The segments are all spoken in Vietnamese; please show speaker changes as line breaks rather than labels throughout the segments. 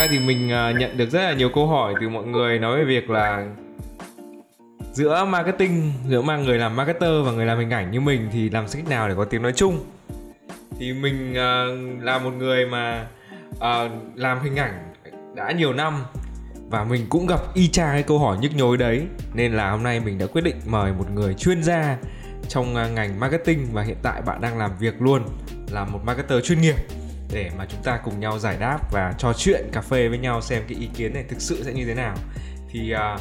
ra thì mình à, nhận được rất là nhiều câu hỏi từ mọi người nói về việc là giữa marketing giữa mà người làm marketer và người làm hình ảnh như mình thì làm cách nào để có tiếng nói chung? Thì mình uh, là một người mà uh, làm hình ảnh đã nhiều năm và mình cũng gặp y chang cái câu hỏi nhức nhối đấy. Nên là hôm nay mình đã quyết định mời một người chuyên gia trong uh, ngành marketing và hiện tại bạn đang làm việc luôn là một marketer chuyên nghiệp để mà chúng ta cùng nhau giải đáp và trò chuyện cà phê với nhau xem cái ý kiến này thực sự sẽ như thế nào. Thì uh,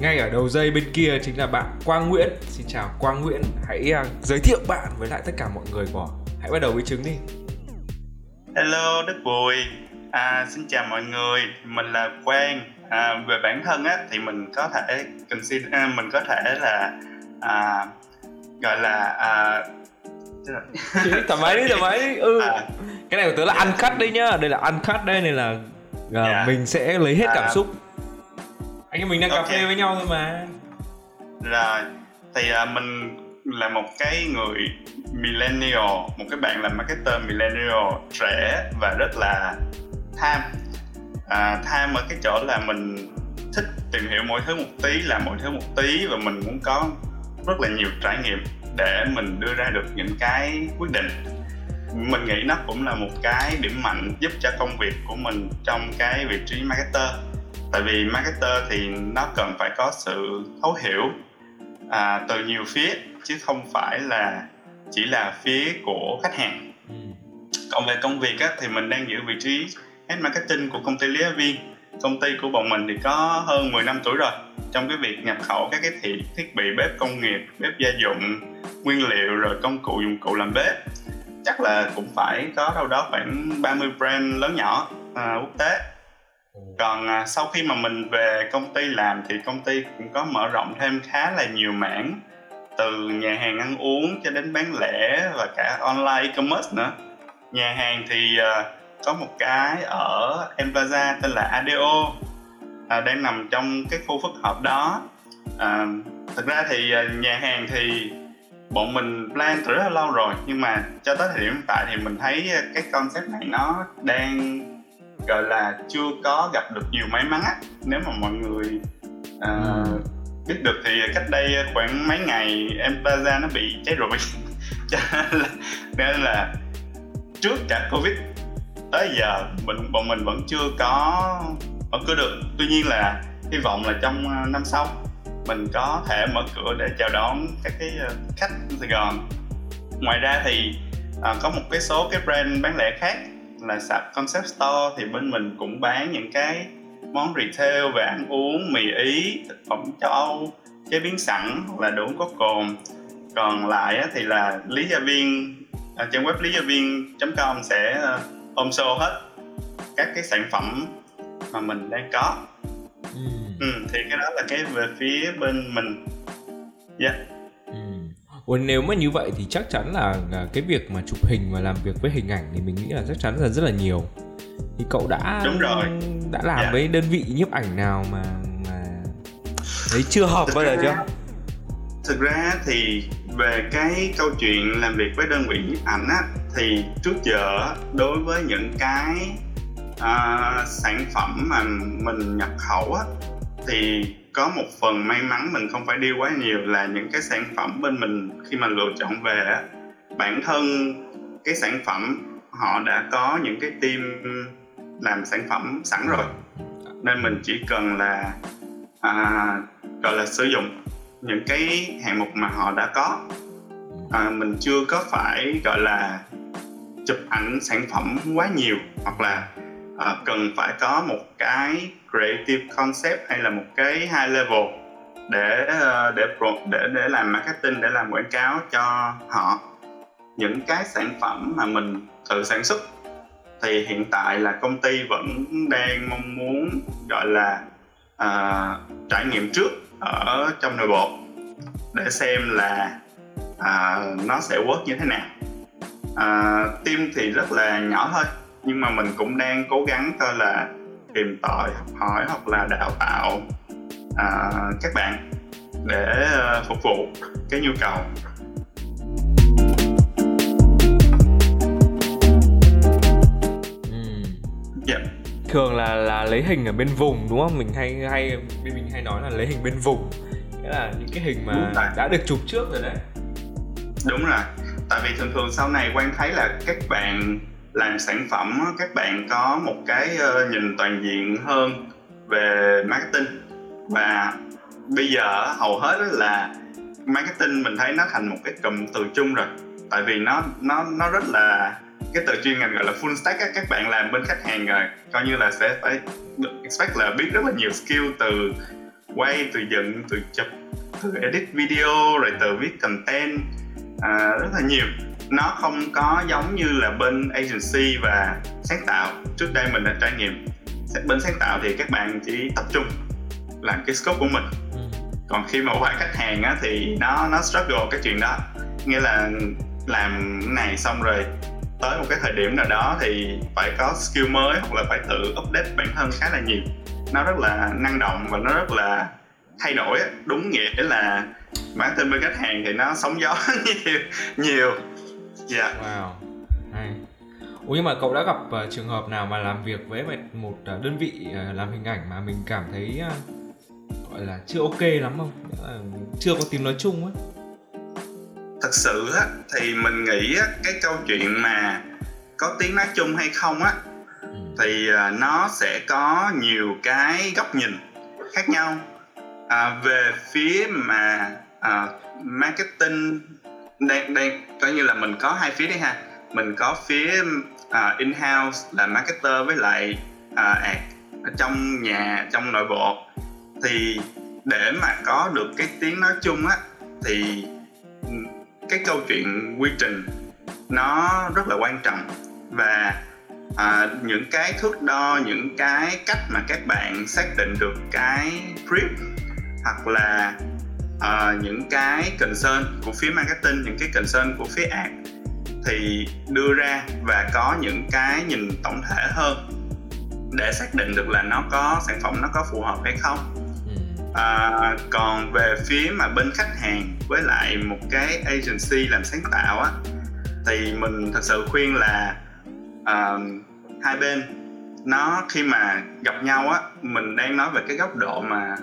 ngay ở đầu dây bên kia chính là bạn Quang Nguyễn. Xin chào Quang Nguyễn. Hãy uh, giới thiệu bạn với lại tất cả mọi người của hãy bắt đầu với chứng đi.
Hello Đức Bùi. À, xin chào mọi người. Mình là Quang. À, về bản thân á thì mình có thể consider à, mình có thể là à, gọi là à,
thoải mái đi thoải mái đi. Ừ. À, cái này của tớ là ăn cắt đấy nhá. Đây là ăn cắt đây này là uh, yeah. Mình sẽ lấy hết cảm à, xúc. Anh em mình đang okay. cà phê với nhau thôi mà.
Rồi thì uh, mình là một cái người millennial một cái bạn làm marketer millennial trẻ và rất là tham. À, tham ở cái chỗ là mình thích tìm hiểu mọi thứ một tí làm mọi thứ một tí và mình muốn có rất là nhiều trải nghiệm để mình đưa ra được những cái quyết định. Mình nghĩ nó cũng là một cái điểm mạnh giúp cho công việc của mình trong cái vị trí marketer. Tại vì marketer thì nó cần phải có sự thấu hiểu à, từ nhiều phía chứ không phải là chỉ là phía của khách hàng. Ừ. còn về công việc á, thì mình đang giữ vị trí head marketing của công ty Lý Viên công ty của bọn mình thì có hơn 10 năm tuổi rồi trong cái việc nhập khẩu các cái thiết thiết bị bếp công nghiệp bếp gia dụng nguyên liệu rồi công cụ dụng cụ làm bếp. Chắc là cũng phải có đâu đó khoảng 30 brand lớn nhỏ à, quốc tế. Còn à, sau khi mà mình về công ty làm thì công ty cũng có mở rộng thêm khá là nhiều mảng từ nhà hàng ăn uống cho đến bán lẻ và cả online e-commerce nữa. Nhà hàng thì uh, có một cái ở Emplaza tên là ADO à, đang nằm trong cái khu phức hợp đó. À, thực ra thì à, nhà hàng thì bọn mình plan từ rất là lâu rồi nhưng mà cho tới thời điểm hiện tại thì mình thấy cái concept này nó đang gọi là chưa có gặp được nhiều may mắn á. Nếu mà mọi người uh, biết được thì cách đây khoảng mấy ngày em Plaza nó bị cháy rụi. Cho nên là, nên là trước cả covid tới giờ mình bọn mình vẫn chưa có mở cửa được. Tuy nhiên là hy vọng là trong à, năm sau mình có thể mở cửa để chào đón các cái à, khách Sài Gòn. Ngoài ra thì à, có một cái số cái brand bán lẻ khác là sạp concept store. Thì bên mình cũng bán những cái món retail về ăn uống mì ý thực phẩm châu âu chế biến sẵn hoặc là đồ uống có cồn. Còn lại thì là lý gia viên à, trên web lý gia viên com sẽ ôm show hết các cái sản phẩm mà mình đang có ừ. Ừ, thì cái đó là cái về phía bên mình dạ yeah.
ừ. Ủa, nếu mà như vậy thì chắc chắn là cái việc mà chụp hình và làm việc với hình ảnh thì mình nghĩ là chắc chắn là rất là nhiều thì cậu đã
đúng rồi
đã làm yeah. với đơn vị nhiếp ảnh nào mà mà thấy chưa hợp bao giờ chưa
thực ra thì về cái câu chuyện làm việc với đơn vị nhiếp ảnh á thì trước giờ đối với những cái uh, sản phẩm mà mình nhập khẩu á thì có một phần may mắn mình không phải đi quá nhiều là những cái sản phẩm bên mình khi mà lựa chọn về á. Bản thân cái sản phẩm họ đã có những cái team làm sản phẩm sẵn rồi. Nên mình chỉ cần là à, gọi là sử dụng những cái hạng mục mà họ đã có. À, mình chưa có phải gọi là chụp ảnh sản phẩm quá nhiều hoặc là à, cần phải có một cái creative concept hay là một cái high level để ờ, để để để làm marketing để làm quảng cáo cho họ. Những cái sản phẩm mà mình tự sản xuất thì hiện tại là công ty vẫn đang mong muốn gọi là uh, trải nghiệm trước ở trong nội bộ để xem là uh, nó sẽ work như thế nào. Uh, team thì rất là nhỏ thôi nhưng mà mình cũng đang cố gắng coi là tìm tòi học hỏi hoặc là đào tạo uh, các bạn để uh, phục vụ cái nhu cầu.
Thường là là lấy hình ở bên vùng đúng không? Mình hay hay bên mình hay nói là lấy hình bên vùng. Nghĩa là những cái hình mà đã được chụp trước rồi đấy.
Đúng rồi. Tại vì thường thường sau này quan thấy là các bạn làm sản phẩm các bạn có một cái ờ, nhìn toàn diện hơn về marketing. Và bây giờ hầu hết là marketing mình thấy nó thành một cái cụm từ chung rồi. Tại vì nó nó nó rất là cái từ chuyên ngành gọi là full stack các bạn làm bên khách hàng rồi coi như là sẽ phải expect là biết rất là nhiều skill từ quay từ dựng từ chụp từ edit video rồi từ viết content à, rất là nhiều nó không có giống như là bên agency và sáng tạo. Trước đây mình đã trải nghiệm. Bên sáng tạo thì các bạn chỉ tập trung làm cái scope của mình. Ừ. còn khi mà qua khách hàng á thì nó nó struggle cái chuyện đó. Nghĩa là làm này xong rồi tới một cái thời điểm nào đó thì phải có skill mới hoặc là phải tự update bản thân khá là nhiều. Nó rất là năng động và nó rất là thay đổi đúng nghĩa là bản thân bên khách hàng thì nó sóng gió nhiều nhiều yeah.
wow hay Ủa nhưng mà cậu đã gặp uh, trường hợp nào mà làm việc với một uh, đơn vị uh, làm hình ảnh mà mình cảm thấy uh, gọi là chưa ok lắm không? Uh, chưa có tiếng nói chung ấy
thật sự á thì mình nghĩ á, cái câu chuyện mà có tiếng nói chung hay không á ừ. thì à, nó sẽ có nhiều cái góc nhìn khác nhau à, về phía mà à, marketing đây đây coi như là mình có hai phía đấy ha. Mình có phía uh, in-house là marketer với lại uh, ad ở trong nhà trong nội bộ. Thì để mà có được cái tiếng nói chung á thì ừ, cái câu chuyện quy trình nó rất là quan trọng. Và à, những cái thước đo những cái cách mà các bạn xác định được cái brief hoặc là à, những cái concern của phía marketing những cái concern của phía ad thì đưa ra và có những cái nhìn tổng thể hơn để xác định được là nó có sản phẩm nó có phù hợp hay không. À, còn về phía mà bên khách hàng với lại một cái agency làm sáng tạo á thì mình thật sự khuyên là uh, hai bên nó khi mà gặp nhau á mình đang nói về cái góc độ mà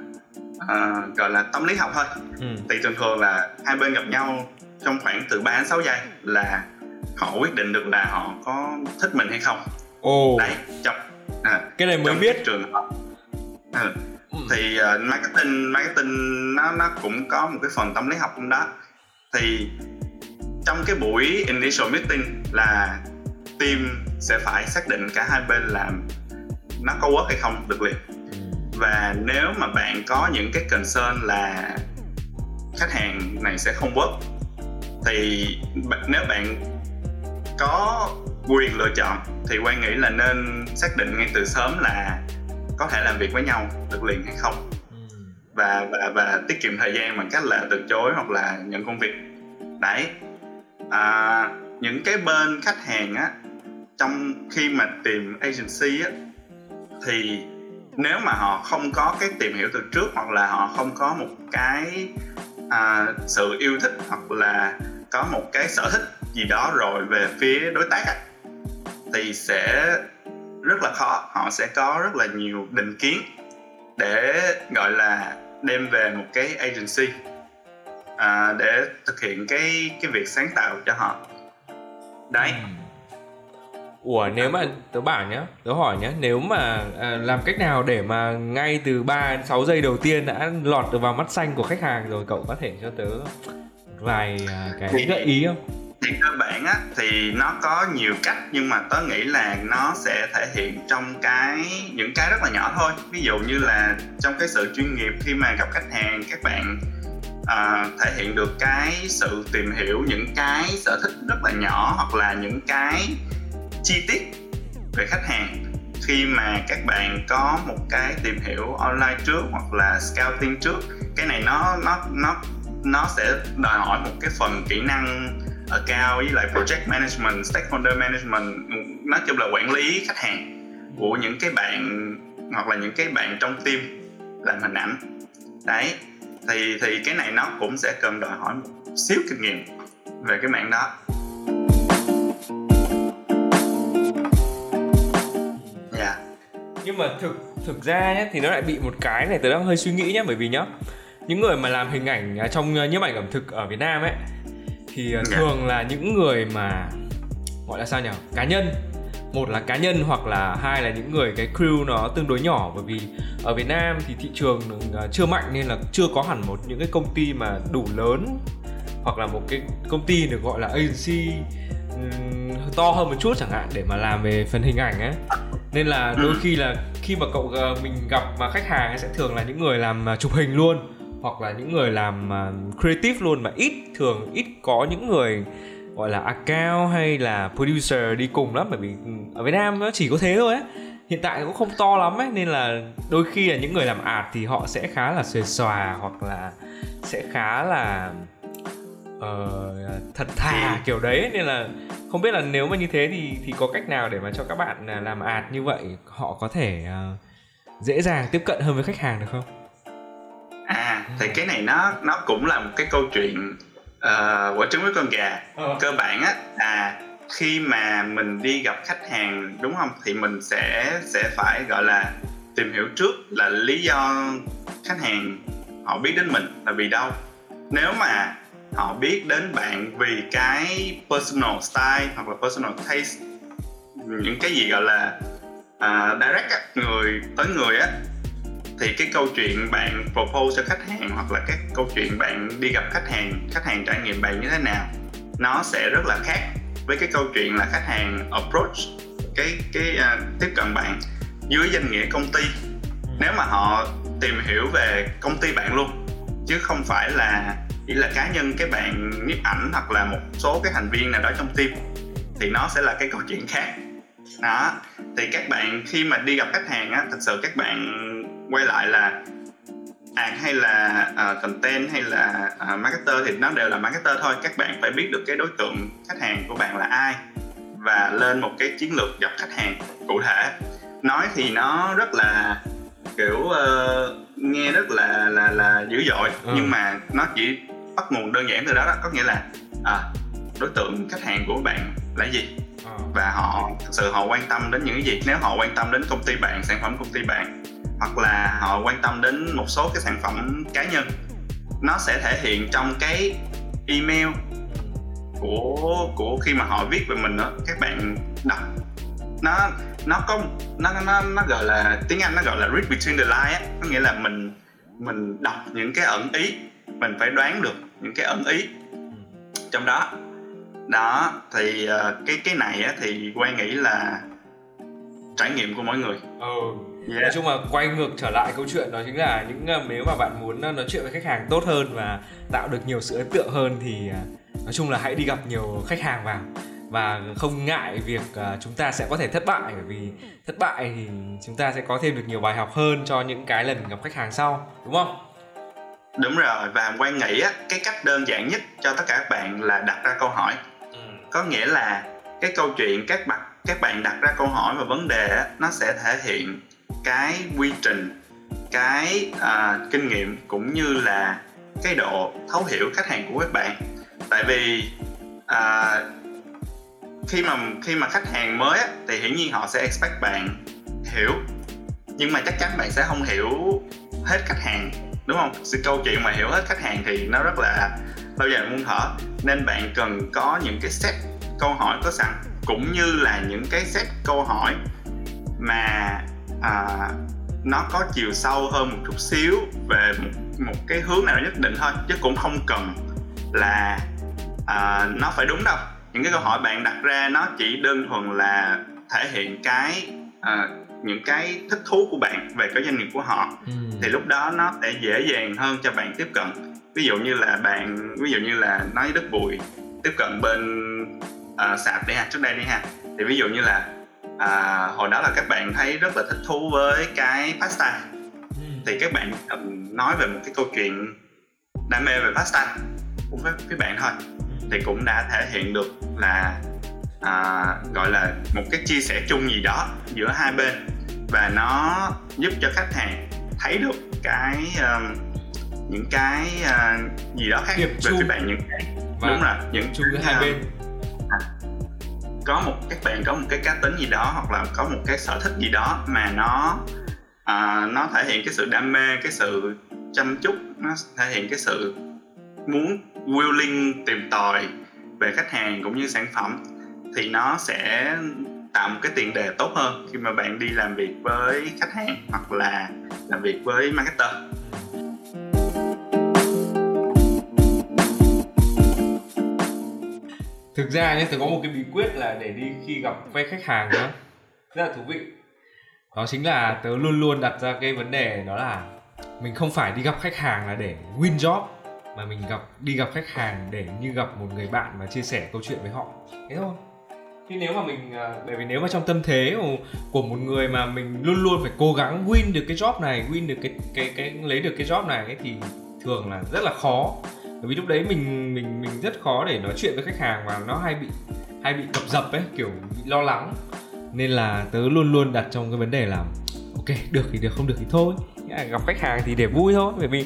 uh, gọi là tâm lý học thôi ừ. thì thường thường là hai bên gặp nhau trong khoảng từ 3 đến 6 giây là họ quyết định được là họ có thích mình hay không.
Ồ.
Đấy, trong
à, cái này mới biết
trường hợp. À, Ừ. thì uh, marketing marketing nó nó cũng có một cái phần tâm lý học trong đó thì trong cái buổi initial meeting là team sẽ phải xác định cả hai bên làm nó có work hay không được liền ừ. Và nếu mà bạn có những cái concern là khách hàng này sẽ không work thì nếu bạn có quyền lựa chọn thì quan nghĩ là nên xác định ngay từ sớm là có thể làm việc với nhau được liền hay không. Và và và tiết kiệm thời gian bằng cách là từ chối hoặc là nhận công việc. Đấy. À, những cái bên khách hàng á trong khi mà tìm agency á thì nếu mà họ không có cái tìm hiểu từ trước hoặc là họ không có một cái à, sự yêu thích hoặc là có một cái sở thích gì đó rồi về phía đối tác thì sẽ rất là khó. Họ sẽ có rất là nhiều định kiến để gọi là đem về một cái agency à, để thực hiện cái cái việc sáng tạo cho họ. Đấy. Ừ.
Ủa nếu mà tớ bảo nhá, tớ hỏi nhá, nếu mà à, làm cách nào để mà ngay từ 3 đến 6 giây đầu tiên đã lọt được vào mắt xanh của khách hàng rồi cậu có thể cho tớ vài à, cái gợi ý không?
thì cơ bản á thì nó có nhiều cách nhưng mà tớ nghĩ là nó sẽ thể hiện trong cái những cái rất là nhỏ thôi ví dụ như là trong cái sự chuyên nghiệp khi mà gặp khách hàng các bạn uh, thể hiện được cái sự tìm hiểu những cái sở thích rất là nhỏ hoặc là những cái chi tiết về khách hàng. Khi mà các bạn có một cái tìm hiểu online trước hoặc là scouting trước cái này nó nó nó nó sẽ đòi hỏi một cái phần kỹ năng ở cao với lại project management, stakeholder management nói chung là quản lý khách hàng của những cái bạn hoặc là những cái bạn trong team làm hình ảnh. Đấy thì thì cái này nó cũng sẽ cần đòi hỏi một xíu kinh nghiệm về cái mạng đó.
Nhưng mà thực thực ra nhé thì nó lại bị một cái này tớ đang hơi suy nghĩ nhé bởi vì nhá những người mà làm hình ảnh à, trong nhiếp ảnh ẩm thực ở Việt Nam ấy thì à, dạ. thường là những người mà gọi là sao nhỉ cá nhân một là cá nhân hoặc là hai là những người cái crew nó tương đối nhỏ bởi vì ở Việt Nam thì thị trường à, chưa mạnh nên là chưa có hẳn một những cái công ty mà đủ lớn hoặc là một cái công ty được gọi là agency to hơn một chút chẳng hạn để mà làm về phần hình ảnh ấy nên là đôi khi là khi mà cậu ờ, mình gặp mà khách hàng ấy sẽ thường là những người làm à, chụp hình luôn, hoặc là những người làm à, creative luôn mà ít thường, ít có những người gọi là account hay là producer đi cùng lắm, bởi vì ở Việt Nam nó chỉ có thế thôi ấy hiện tại cũng không to lắm ấy, nên là đôi khi là những người làm art thì họ sẽ khá là xuề xòa hoặc là sẽ khá là uh, thật thà kiểu đấy nên là không biết là nếu mà như thế thì thì có cách nào để mà cho các bạn à, làm art như vậy họ có thể uh, dễ dàng tiếp cận hơn với khách hàng được không?
À thì cái này nó nó cũng là một cái câu chuyện uh, quả trứng với con gà ờ. cơ bản á à khi mà mình đi gặp khách hàng đúng không thì mình sẽ sẽ phải gọi là tìm hiểu trước là lý do khách hàng họ biết đến mình là vì đâu nếu mà họ biết đến bạn vì cái personal style hoặc là personal taste. Những cái gì gọi là uh, direct á, người tới người á thì cái câu chuyện bạn propose cho khách hàng hoặc là cái câu chuyện bạn đi gặp khách hàng khách hàng trải nghiệm bạn như thế nào nó sẽ rất là khác với cái câu chuyện là khách hàng approach cái cái uh, tiếp cận bạn dưới danh nghĩa công ty. Nếu mà họ tìm hiểu về công ty bạn luôn chứ không phải là chỉ là cá nhân cái bạn nhiếp ảnh hoặc là một số cái thành viên nào đó trong team thì nó sẽ là cái câu chuyện khác. Đó thì các bạn khi mà đi gặp khách hàng á thật sự các bạn quay lại là ad hay là uh, content hay là uh, marketer thì nó đều là marketer thôi. Các bạn phải biết được cái đối tượng khách hàng của bạn là ai và lên một cái chiến lược gặp khách hàng cụ thể. Nói thì nó rất là kiểu uh, nghe rất là là là dữ dội ừ. nhưng mà nó chỉ bắt nguồn đơn giản từ đó đó. Có nghĩa là à, đối tượng khách hàng của bạn là gì? À. và họ thực sự họ quan tâm đến những cái gì? Nếu họ quan tâm đến công ty bạn sản phẩm công ty bạn hoặc là họ quan tâm đến một số cái sản phẩm cá nhân nó sẽ thể hiện trong cái email của của khi mà họ viết về mình đó các bạn đọc. Nó nó có nó nó nó gọi là tiếng anh nó gọi là read between the lines á. Có nghĩa là mình mình đọc những cái ẩn ý mình phải đoán được những cái ẩn ý. Trong đó đó thì uh, cái cái này á thì quay nghĩ là trải nghiệm của mỗi người.
Ừ. Yeah. nói chung là quay ngược trở lại câu chuyện đó chính là những uh, nếu mà bạn muốn uh, nói chuyện với khách hàng tốt hơn và tạo được nhiều sự ấn tượng hơn thì nói chung là hãy đi gặp nhiều khách hàng vào. Và không ngại việc chúng ta sẽ có thể thất bại bởi vì thất bại thì chúng ta sẽ có thêm được nhiều bài học hơn cho những cái lần gặp khách hàng sau đúng không
đúng rồi và quan nghĩ á cái cách đơn giản nhất cho tất cả các bạn là đặt ra câu hỏi. Ừ. có nghĩa là cái câu chuyện các bạn các bạn đặt ra câu hỏi và vấn đề á, nó sẽ thể hiện cái quy trình cái uh, kinh nghiệm cũng như là cái độ thấu hiểu khách hàng của các bạn. Tại vì uh, khi mà khi mà khách hàng mới á, thì hiển nhiên họ sẽ expect bạn hiểu nhưng mà chắc chắn bạn sẽ không hiểu hết khách hàng đúng không? Sự câu chuyện mà hiểu hết khách hàng thì nó rất là lâu dài muôn thở nên bạn cần có những cái set câu hỏi có sẵn cũng như là những cái set câu hỏi mà à, nó có chiều sâu hơn một chút xíu về một, một cái hướng nào nhất định thôi chứ cũng không cần là à, nó phải đúng đâu. Những cái câu hỏi bạn đặt ra nó chỉ đơn thuần là thể hiện cái à, những cái thích thú của bạn về cái doanh nghiệp của họ ừ. thì lúc đó nó sẽ dễ dàng hơn cho bạn tiếp cận. Ví dụ như là bạn ví dụ như là nói đất bụi tiếp cận bên uh, sạp đi ha trước đây đi ha. Thì ví dụ như là à, hồi đó là các bạn thấy rất là thích thú với cái pasta. Ừ. thì các bạn nói về một cái câu chuyện đam mê về pasta của với, với bạn thôi. Thì cũng đã thể hiện được là à, gọi là một cái chia sẻ chung gì đó giữa hai bên và nó giúp cho khách hàng thấy được cái um, những cái uh, gì đó khác
Điểm
về phía bạn những cái
và đúng rồi những chung giữa hai uh, bên.
à, có một các bạn có một cái cá tính gì đó hoặc là có một cái sở thích gì đó mà nó à, nó thể hiện cái sự đam mê cái sự chăm chút nó thể hiện cái sự muốn willing tìm tòi về khách hàng cũng như sản phẩm thì nó sẽ tạo một cái tiền đề tốt hơn khi mà bạn đi làm việc với khách hàng hoặc là làm việc với marketer.
Thực ra nhé, tôi có một cái bí quyết là để đi khi gặp quay khách hàng nữa rất là thú vị. Đó chính là tớ luôn luôn đặt ra cái vấn đề đó là mình không phải đi gặp khách hàng là để win job, mà mình gặp, đi gặp khách hàng để như gặp một người bạn mà chia sẻ câu chuyện với họ. Thế thôi chứ nếu mà mình à, bởi vì nếu mà trong tâm thế của một người mà mình luôn luôn phải cố gắng win được cái job này win được cái cái cái lấy được cái job này ấy, thì thường là rất là khó. Bởi vì lúc đấy mình mình mình rất khó để nói chuyện với khách hàng và nó hay bị hay bị cập dập ấy kiểu bị lo lắng. Nên là tớ luôn luôn đặt trong cái vấn đề là ok được thì được không được thì thôi. Gặp khách hàng thì để vui thôi. Bởi vì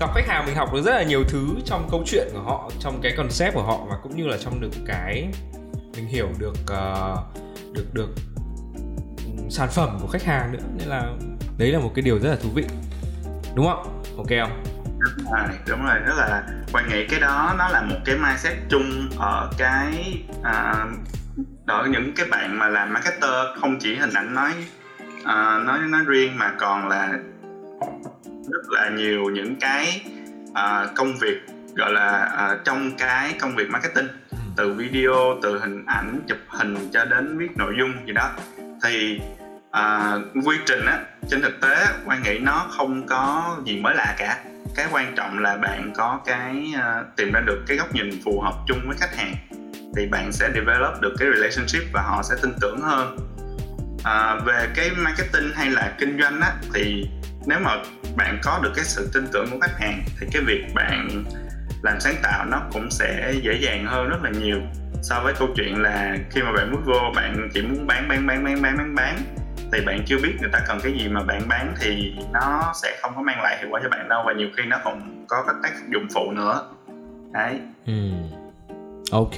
gặp khách hàng mình học được rất là nhiều thứ trong câu chuyện của họ trong cái concept của họ và cũng như là trong được cái mình hiểu được uh, được được sản phẩm của khách hàng nữa nên là đấy là một cái điều rất là thú vị. Đúng không? Ok không?
Đúng rồi đúng rồi rất là quan nghĩ cái đó nó là một cái mindset chung ở cái uh, ở những cái bạn mà làm marketer không chỉ hình ảnh nói uh, nói nói riêng mà còn là rất là nhiều những cái uh, công việc gọi là uh, trong cái công việc marketing từ video từ hình ảnh chụp hình cho đến viết nội dung gì đó. Thì à, quy trình á trên thực tế quan nghĩ nó không có gì mới lạ cả. Cái quan trọng là bạn có cái uh, tìm ra được cái góc nhìn phù hợp chung với khách hàng. Thì bạn sẽ develop được cái relationship và họ sẽ tin tưởng hơn. À, về cái marketing hay là kinh doanh á thì nếu mà bạn có được cái sự tin tưởng của khách hàng thì cái việc bạn làm sáng tạo nó cũng sẽ dễ dàng hơn rất là nhiều so với câu chuyện là khi mà bạn bước vô, bạn chỉ muốn bán bán bán bán bán bán bán thì bạn chưa biết người ta cần cái gì mà bạn bán thì nó sẽ không có mang lại hiệu quả cho bạn đâu và nhiều khi nó còn có các tác dụng phụ nữa. Đấy.
Ừ. ok.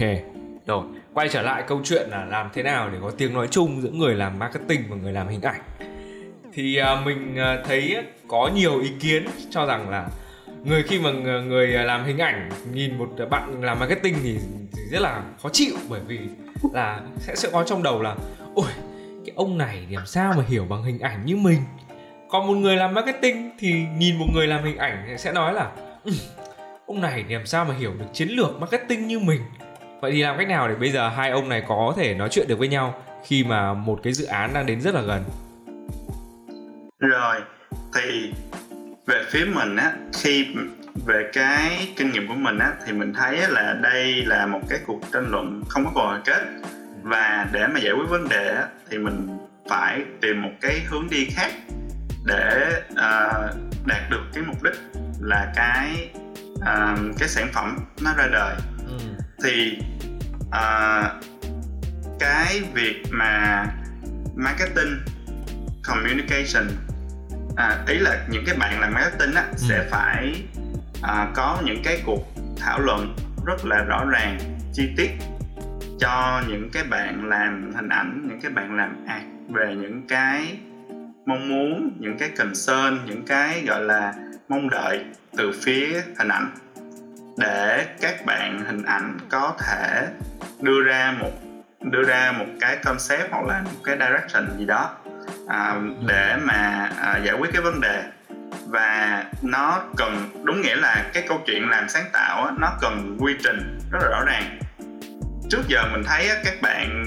Rồi, quay trở lại câu chuyện là làm thế nào để có tiếng nói chung giữa người làm marketing và người làm hình ảnh. Thì à, mình à, thấy có nhiều ý kiến cho rằng là người khi mà người à, làm hình ảnh nhìn một à, bạn làm marketing thì, thì rất là khó chịu bởi vì là sẽ sẽ có trong đầu là ôi cái ông này làm sao mà hiểu bằng hình ảnh như mình? Còn một người làm marketing thì nhìn một người làm hình ảnh sẽ nói là ông này làm sao mà hiểu được chiến lược marketing như mình? Vậy thì làm cách nào để bây giờ hai ông này có thể nói chuyện được với nhau khi mà một cái dự án đang đến rất là gần?
Rồi thì về phía mình á khi về cái kinh nghiệm của mình á thì mình thấy là đây là một cái cuộc tranh luận không có còn kết và để mà giải quyết vấn đề á, thì mình phải tìm một cái hướng đi khác để uh, đạt được cái mục đích là cái uh, cái sản phẩm nó ra đời ừ. thì uh, cái việc mà marketing communication à, ý là những cái bạn làm marketing á ừ. sẽ phải à, có những cái cuộc thảo luận rất là rõ ràng chi tiết cho những cái bạn làm hình ảnh những cái bạn làm art về những cái mong muốn những cái concern những cái gọi là mong đợi từ phía hình ảnh để các bạn hình ảnh có thể đưa ra một đưa ra một cái concept hoặc là một cái direction gì đó à, để mà à, giải quyết cái vấn đề và nó cần đúng nghĩa là cái câu chuyện làm sáng tạo á, nó cần quy trình rất là rõ ràng trước giờ mình thấy á, các bạn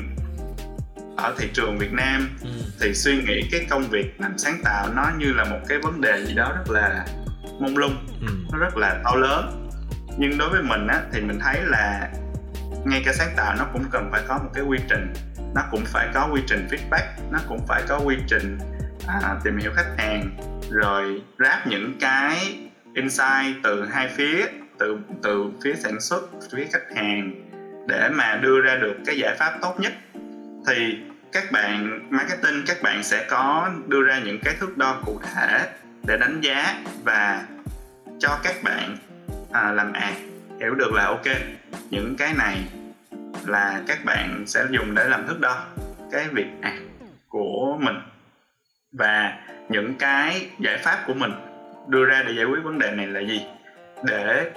ở thị trường Việt Nam ừ. thì suy nghĩ cái công việc làm sáng tạo nó như là một cái vấn đề gì đó rất là mông lung ừ. nó rất là to lớn nhưng đối với mình á thì mình thấy là ngay cả sáng tạo nó cũng cần phải có một cái quy trình nó cũng phải có quy trình feedback nó cũng phải có quy trình à, tìm hiểu khách hàng rồi ráp những cái insight từ hai phía từ từ phía sản xuất phía khách hàng để mà đưa ra được cái giải pháp tốt nhất. Thì các bạn marketing các bạn sẽ có đưa ra những cái thước đo cụ thể để đánh giá và cho các bạn à, làm ad. Hiểu được là ok. Những cái này là các bạn sẽ dùng để làm thước đo cái việc ạt của mình và những cái giải pháp của mình đưa ra để giải quyết vấn đề này là gì? Để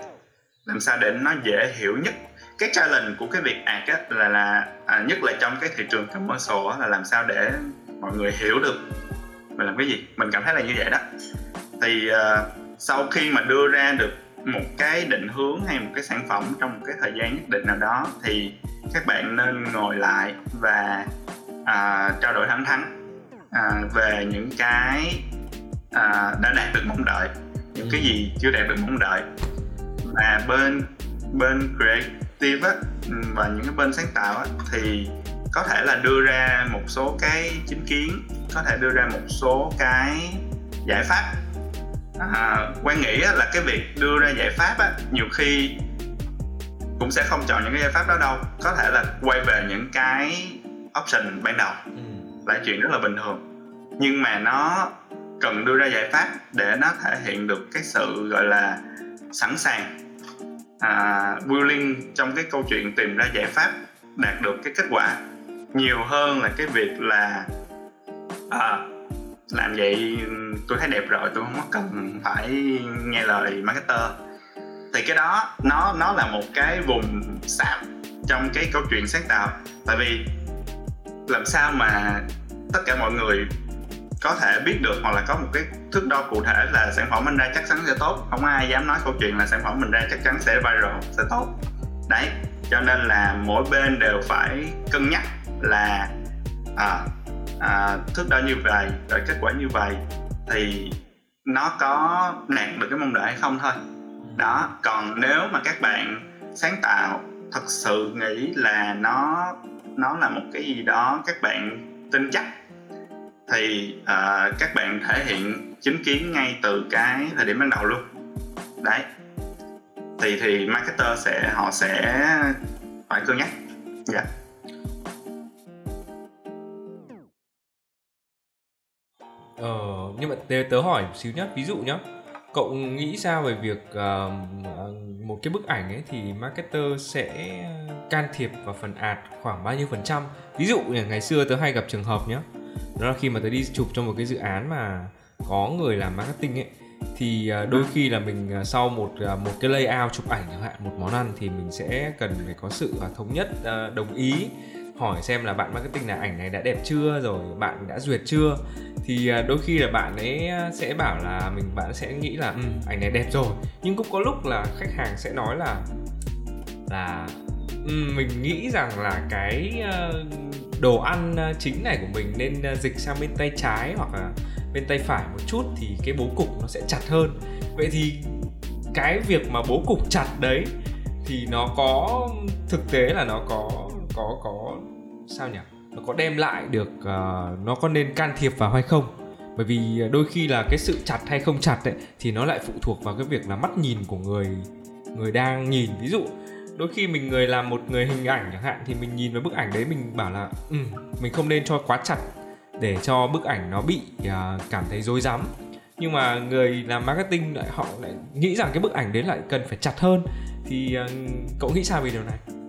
làm sao để nó dễ hiểu nhất. Cái challenge của cái việc ạt á là là à, nhất là trong cái thị trường commercial á, là làm sao để mọi người hiểu được mình làm cái gì. Mình cảm thấy là như vậy đó. Thì uh, sau khi mà đưa ra được một cái định hướng hay một cái sản phẩm trong một cái thời gian nhất định nào đó thì các bạn nên ngồi lại và à, trao đổi thẳng thắn à, về những cái à, đã đạt được mong đợi những cái gì chưa đạt được mong đợi. Và bên bên creative á, và những cái bên sáng tạo á, thì có thể là đưa ra một số cái chính kiến có thể đưa ra một số cái giải pháp à, quan nghĩ á, là cái việc đưa ra giải pháp á, nhiều khi cũng sẽ không chọn những cái giải pháp đó đâu. Có thể là quay về những cái option ban đầu. Ừ. là chuyện rất là bình thường. Nhưng mà nó cần đưa ra giải pháp để nó thể hiện được cái sự gọi là sẵn sàng à, willing trong cái câu chuyện tìm ra giải pháp đạt được cái kết quả. Nhiều hơn là cái việc là à, làm vậy tôi thấy đẹp rồi tôi không có cần phải nghe lời marketer. Thì cái đó nó nó là một cái vùng sạm trong cái câu chuyện sáng tạo tại vì làm sao mà tất cả mọi người có thể biết được hoặc là có một cái thước đo cụ thể là sản phẩm mình ra chắc chắn sẽ tốt. Không ai dám nói câu chuyện là sản phẩm mình ra chắc chắn sẽ viral sẽ tốt. Đấy cho nên là mỗi bên đều phải cân nhắc là à, à, thước đo như vậy rồi kết quả như vậy thì nó có đạt được cái mong đợi hay không thôi. Đó còn nếu mà các bạn sáng tạo thật sự nghĩ là nó nó là một cái gì đó các bạn tin chắc thì uh, các bạn thể hiện chính kiến ngay từ cái thời điểm ban đầu luôn. Đấy. Thì thì marketer sẽ họ sẽ phải cân nhắc. Dạ. yeah.
Ờ, nhưng mà tớ, tớ hỏi một xíu nhá, ví dụ nhá, cậu nghĩ sao về việc uh, một cái bức ảnh ấy thì marketer sẽ can thiệp vào phần ad khoảng bao nhiêu phần trăm? Ví dụ ngày xưa tớ hay gặp trường hợp nhá, đó là khi mà tớ đi chụp cho một cái dự án mà có người làm marketing ấy thì ờ, đôi khi là mình sau một một cái layout chụp ảnh chẳng hạn một món ăn thì mình sẽ cần phải có sự thống nhất đồng ý hỏi xem là bạn marketing là ảnh này đã đẹp chưa rồi bạn đã duyệt chưa. Thì à, đôi khi là bạn ấy à, sẽ bảo là mình bạn sẽ nghĩ là ừ, ảnh này đẹp rồi. Nhưng cũng có lúc là khách hàng sẽ nói là là ừ, mình nghĩ rằng là cái ờ, đồ ăn ờ, chính này của mình nên ờ, dịch sang bên tay trái hoặc là bên tay phải một chút thì cái bố cục nó sẽ chặt hơn. Vậy thì cái việc mà bố cục chặt đấy thì nó có thực tế là nó có có có sao nhỉ? Nó có đem lại được uh, nó có nên can thiệp vào hay không? Bởi vì đôi khi là cái sự chặt hay không chặt ấy thì nó lại phụ thuộc vào cái việc là mắt nhìn của người người đang nhìn. Ví dụ đôi khi mình người làm một người hình ảnh chẳng hạn thì mình nhìn vào bức ảnh đấy mình bảo là ừ, mình không nên cho quá chặt để cho bức ảnh nó bị uh, cảm thấy rối rắm. Nhưng mà người làm marketing lại họ lại nghĩ rằng cái bức ảnh đấy lại cần phải chặt hơn. Thì uh, cậu nghĩ sao về điều này?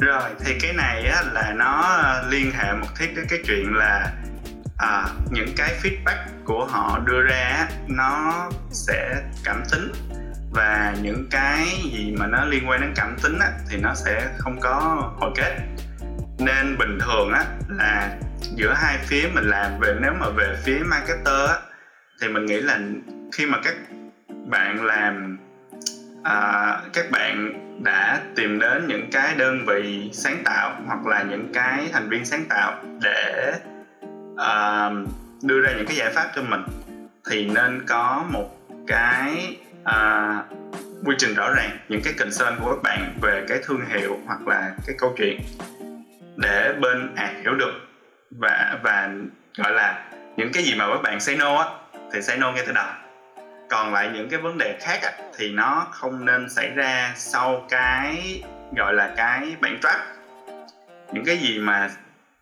Rồi thì cái này á, là nó liên hệ một thiết đến cái chuyện là à, những cái feedback của họ đưa ra nó sẽ cảm tính. Và những cái gì mà nó liên quan đến cảm tính á, thì nó sẽ không có hồi kết. Nên bình thường á là giữa hai phía mình làm về nếu mà về phía marketer á thì mình nghĩ là khi mà các bạn làm à, các bạn đã tìm đến những cái đơn vị sáng tạo hoặc là những cái thành viên sáng tạo để uh, đưa ra những cái giải pháp cho mình thì nên có một cái uh, quy trình rõ ràng những cái concern của các bạn về cái thương hiệu hoặc là cái câu chuyện để bên à hiểu được và và gọi là những cái gì mà các bạn say no á thì say no ngay từ đầu còn lại những cái vấn đề khác á, thì nó không nên xảy ra sau cái gọi là cái bản trap. Những cái gì mà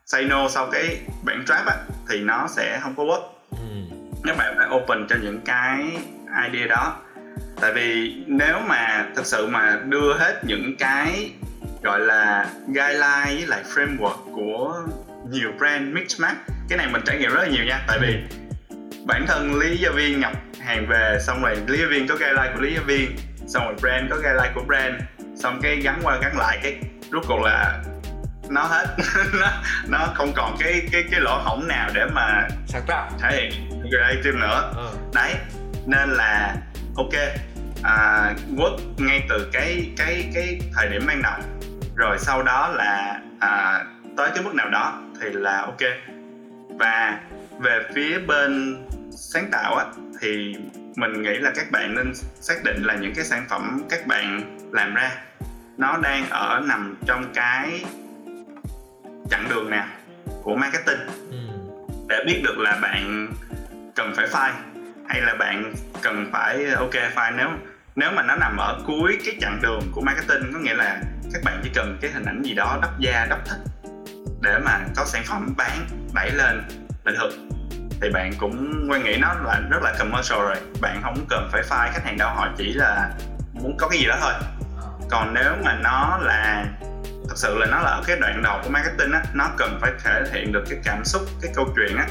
say no sau cái bản trap á thì nó sẽ không có work. Ừ. các bạn phải open cho những cái idea đó. Tại vì nếu mà thực sự mà đưa hết những cái gọi là guideline với lại framework của nhiều brand mix match cái này mình trải nghiệm rất là nhiều nha. Tại vì bản thân lý gia viên nhập hàng về xong rồi lý gia viên có guideline của lý gia viên xong rồi brand có guideline của brand. Xong cái gắn qua gắn lại cái rốt cuộc là nó hết. Nó nó không còn cái cái cái lỗ hổng nào để mà
sáng tạo.
thể hiện creative nữa.
Ờ.
đấy nên là ok à, work ngay từ cái cái cái thời điểm ban đầu. Rồi sau đó là à, tới cái mức nào đó thì là ok. Và về phía bên sáng tạo á thì mình nghĩ là các bạn nên xác định là những cái sản phẩm các bạn làm ra nó đang ở nằm trong cái chặng đường nào của marketing.
Ừ.
để biết được là bạn cần phải file hay là bạn cần phải ok file. Nếu nếu mà nó nằm ở cuối cái chặng đường của marketing có nghĩa là các bạn chỉ cần cái hình ảnh gì đó đắp da đắp thích để mà có sản phẩm bán đẩy lên là được thì bạn cũng quan nghĩ nó là rất là commercial rồi. Bạn không cần phải file khách hàng đâu họ chỉ là muốn có cái gì đó thôi. Còn nếu mà nó là thật sự là nó là ở cái đoạn đầu của marketing á nó cần phải thể hiện được cái cảm xúc cái câu chuyện á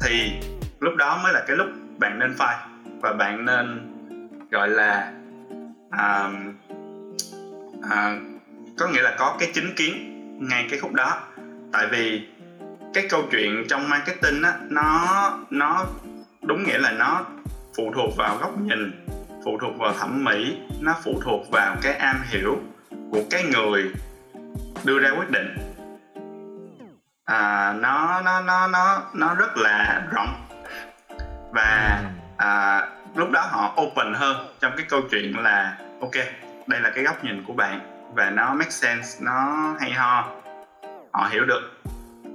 thì lúc đó mới là cái lúc bạn nên file. Và bạn nên gọi là à, à, có nghĩa là có cái chính kiến ngay cái khúc đó. Tại vì cái câu chuyện trong marketing á nó nó đúng nghĩa là nó phụ thuộc vào góc nhìn phụ thuộc vào thẩm mỹ nó phụ thuộc vào cái am hiểu của cái người đưa ra quyết định. À, nó nó nó nó nó rất là rộng. Và à, lúc đó họ open hơn trong cái câu chuyện là ok đây là cái góc nhìn của bạn và nó make sense nó hay ho họ hiểu được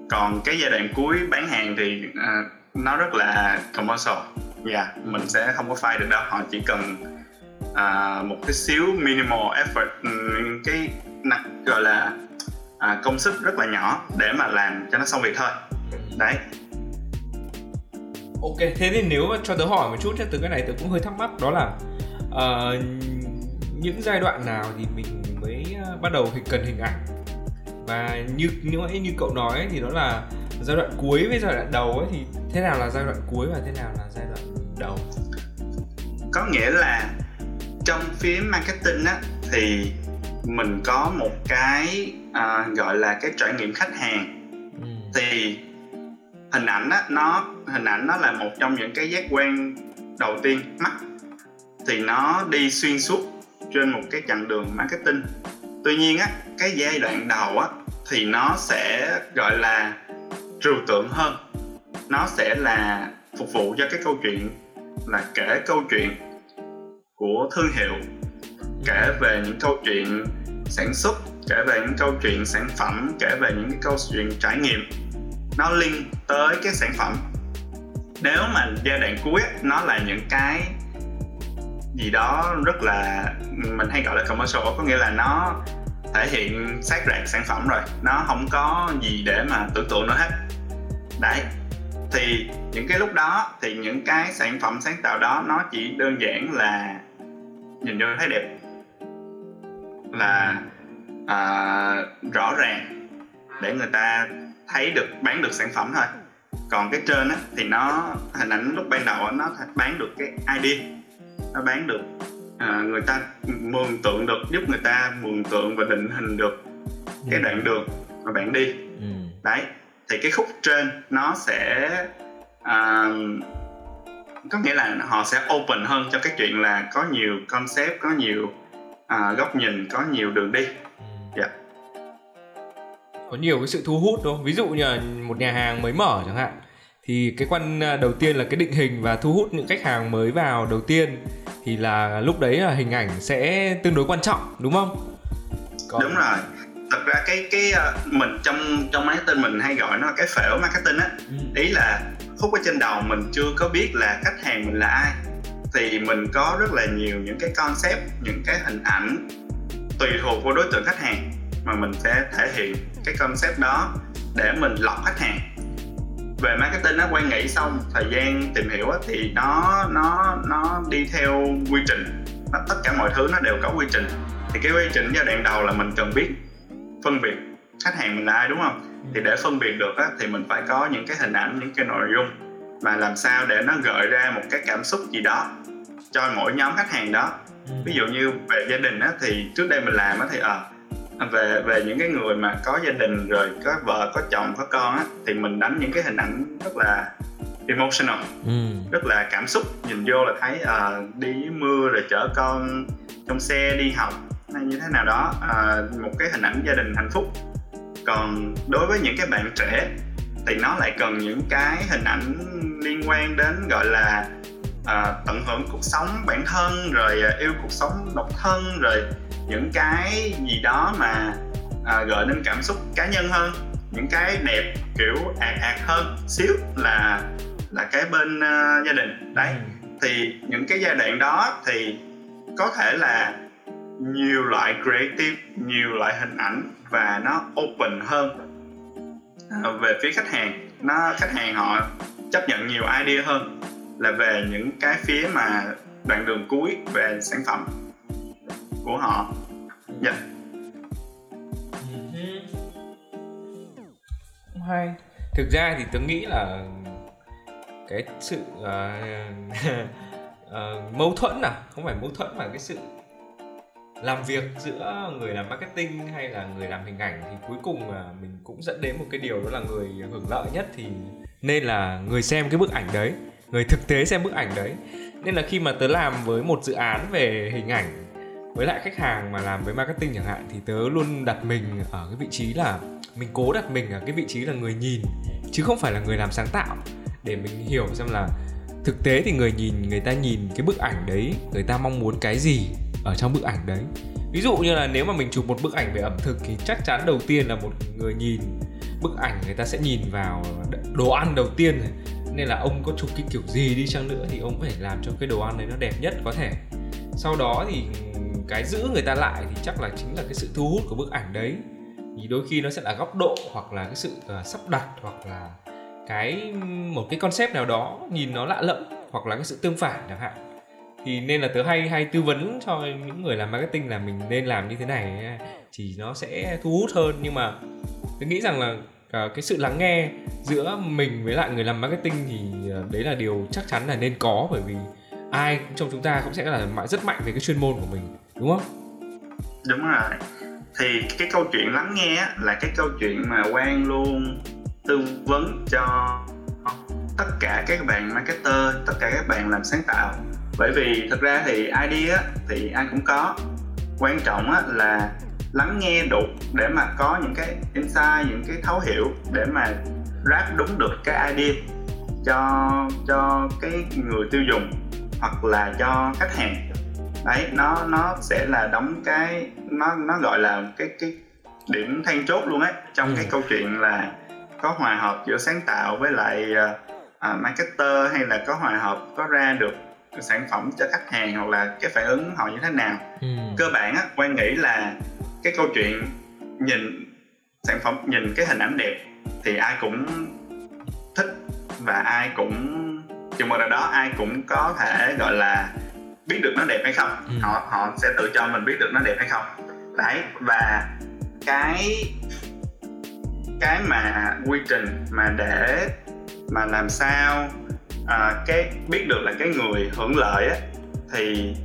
còn cái giai đoạn cuối bán hàng thì uh, nó rất là commercial. Dạ yeah, mình sẽ không có file được đâu họ chỉ cần uh, một cái xíu minimal effort cái gọi là à, công sức rất là nhỏ để mà làm cho nó xong việc thôi. Đấy.
Ok thế thì nếu mà cho tớ hỏi một chút từ cái này tớ cũng hơi thắc mắc đó là uh, những giai đoạn nào thì mình mới ờ, bắt đầu cần hình ảnh? Và như như như cậu nói thì đó là giai đoạn cuối với giai đoạn đầu ấy thì thế nào là giai đoạn cuối và thế nào là giai đoạn đầu?
Có nghĩa là trong phía marketing á thì mình có một cái à, gọi là cái trải nghiệm khách hàng. Ừ. thì hình ảnh á nó hình ảnh nó là một trong những cái giác quan đầu tiên mắt thì nó đi xuyên suốt trên một cái chặng đường marketing. Tuy nhiên á cái giai đoạn đầu á, thì nó sẽ, gọi là, trừu tượng hơn. Nó sẽ là phục vụ cho cái câu chuyện, là kể câu chuyện của thương hiệu, kể về những câu chuyện sản xuất, kể về những câu chuyện sản phẩm, kể về những cái câu chuyện trải nghiệm. Nó liên tới cái sản phẩm. Nếu mà giai đoạn cuối nó là những cái gì đó rất là, mình hay gọi là commercial, có nghĩa là nó thể hiện sát rạc sản phẩm rồi. Nó không có gì để mà tưởng tượng nữa hết. Đấy thì những cái lúc đó thì những cái sản phẩm sáng tạo đó nó chỉ đơn giản là nhìn vô thấy đẹp. Là à, rõ ràng để người ta thấy được bán được sản phẩm thôi. Còn cái trên á thì nó hình ảnh lúc ban đầu nó bán được cái idea. Nó bán được à, người ta mường tượng được giúp người ta mường tượng và định hình được cái ừ. đoạn đường mà bạn đi ừ. đấy thì cái khúc trên nó sẽ à, có nghĩa là họ sẽ open hơn cho cái chuyện là có nhiều concept có nhiều à, góc nhìn có nhiều đường đi dạ yeah.
có nhiều cái sự thu hút đúng không ví dụ như là một nhà hàng mới mở chẳng hạn thì cái quan à, đầu tiên là cái định hình và thu hút những khách hàng mới vào đầu tiên thì là lúc đấy là hình ảnh sẽ tương đối quan trọng đúng không?
Còn... đúng rồi. Thật ra cái cái à, mình trong trong marketing mình hay gọi nó là cái phễu marketing á. Ừ. ý là khúc ở trên đầu mình chưa có biết là khách hàng mình là ai. Thì mình có rất là nhiều những cái concept những cái hình ảnh tùy thuộc vào đối tượng khách hàng mà mình sẽ thể hiện cái concept đó để mình lọc khách hàng về marketing á quan nghĩ xong thời gian tìm hiểu á, thì nó nó nó đi theo quy trình. Nó, tất cả mọi thứ nó đều có quy trình. Thì cái quy trình giai đoạn đầu là mình cần biết phân biệt khách hàng mình là ai đúng không? Thì để phân biệt được á, thì mình phải có những cái hình ảnh những cái nội dung. Mà làm sao để nó gợi ra một cái cảm xúc gì đó cho mỗi nhóm khách hàng đó. Ừ. ví dụ như về gia đình á, thì trước đây mình làm á, thì à, về về những cái người mà có gia đình rồi có vợ có chồng có con á, thì mình đánh những cái hình ảnh rất là emotional ừ. rất là cảm xúc nhìn vô là thấy uh, đi dưới mưa rồi chở con trong xe đi học hay như thế nào đó uh, một cái hình ảnh gia đình hạnh phúc còn đối với những cái bạn trẻ thì nó lại cần những cái hình ảnh liên quan đến gọi là uh, tận hưởng cuộc sống bản thân rồi uh, yêu cuộc sống độc thân rồi những cái gì đó mà uh, gợi đến cảm xúc cá nhân hơn những cái đẹp kiểu ạt ạt hơn xíu là là cái bên uh, gia đình. Đấy ừ. thì những cái giai đoạn đó thì có thể là nhiều loại creative nhiều loại hình ảnh và nó open hơn uh, về phía khách hàng. Nó khách hàng họ chấp nhận nhiều idea hơn là về những cái phía mà đoạn đường cuối về sản phẩm của họ. Dạ. Yeah.
hay. Thực ra thì tớ nghĩ là cái sự uh, uh, mâu thuẫn à không phải mâu thuẫn mà cái sự làm việc giữa người làm marketing hay là người làm hình ảnh thì cuối cùng là mình cũng dẫn đến một cái điều đó là người hưởng lợi nhất thì nên là người xem cái bức ảnh đấy người thực tế xem bức ảnh đấy. Nên là khi mà tớ làm với một dự án về hình ảnh với lại khách hàng mà làm với marketing chẳng hạn thì tớ luôn đặt mình ở cái vị trí là, mình cố đặt mình ở cái vị trí là người nhìn, chứ không phải là người làm sáng tạo. Để mình hiểu xem là thực tế thì người nhìn, người ta nhìn cái bức ảnh đấy, người ta mong muốn cái gì ở trong bức ảnh đấy. Ví dụ như là nếu mà mình chụp một bức ảnh về ẩm thực thì chắc chắn đầu tiên là một người nhìn bức ảnh người ta sẽ nhìn vào đồ ăn đầu tiên nên là ông có chụp cái kiểu gì đi chăng nữa thì ông phải làm cho cái đồ ăn đấy nó đẹp nhất có thể. Sau đó thì cái giữ người ta lại thì chắc là chính là cái sự thu hút của bức ảnh đấy. Thì đôi khi nó sẽ là góc độ hoặc là cái sự uh, sắp đặt hoặc là cái một cái concept nào đó nhìn nó lạ lẫm hoặc là cái sự tương phản chẳng hạn. Thì nên là tớ hay hay tư vấn cho những người làm marketing là mình nên làm như thế này thì nó sẽ thu hút hơn. Nhưng mà tớ nghĩ rằng là ờ, cái sự lắng nghe giữa mình với lại người làm marketing thì ờ, đấy là điều chắc chắn là nên có bởi vì ai trong chúng ta cũng sẽ là rất mạnh về cái chuyên môn của mình đúng không?
Đúng rồi. Thì cái câu chuyện lắng nghe là cái câu chuyện mà quan luôn tư vấn cho tất cả các bạn marketer, tất cả các bạn làm sáng tạo. Bởi vì thực ra thì idea thì ai cũng có. Quan trọng là lắng nghe đủ để mà có những cái insight, những cái thấu hiểu để mà ráp đúng được cái idea cho cho cái người tiêu dùng hoặc là cho khách hàng đấy nó nó sẽ là đóng cái nó nó gọi là cái cái điểm then chốt luôn ấy trong ừ. cái câu chuyện là có hòa hợp giữa sáng tạo với lại uh, marketer hay là có hòa hợp có ra được sản phẩm cho khách hàng hoặc là cái phản ứng họ như thế nào ừ. cơ bản á quan nghĩ là cái câu chuyện nhìn sản phẩm nhìn cái hình ảnh đẹp thì ai cũng thích và ai cũng chừng mực nào đó ai cũng có thể gọi là biết được nó đẹp hay không. Ừ. họ họ sẽ tự cho mình biết được nó đẹp hay không. Đấy và cái cái mà quy trình mà để mà làm sao à, cái biết được là cái người hưởng lợi á thì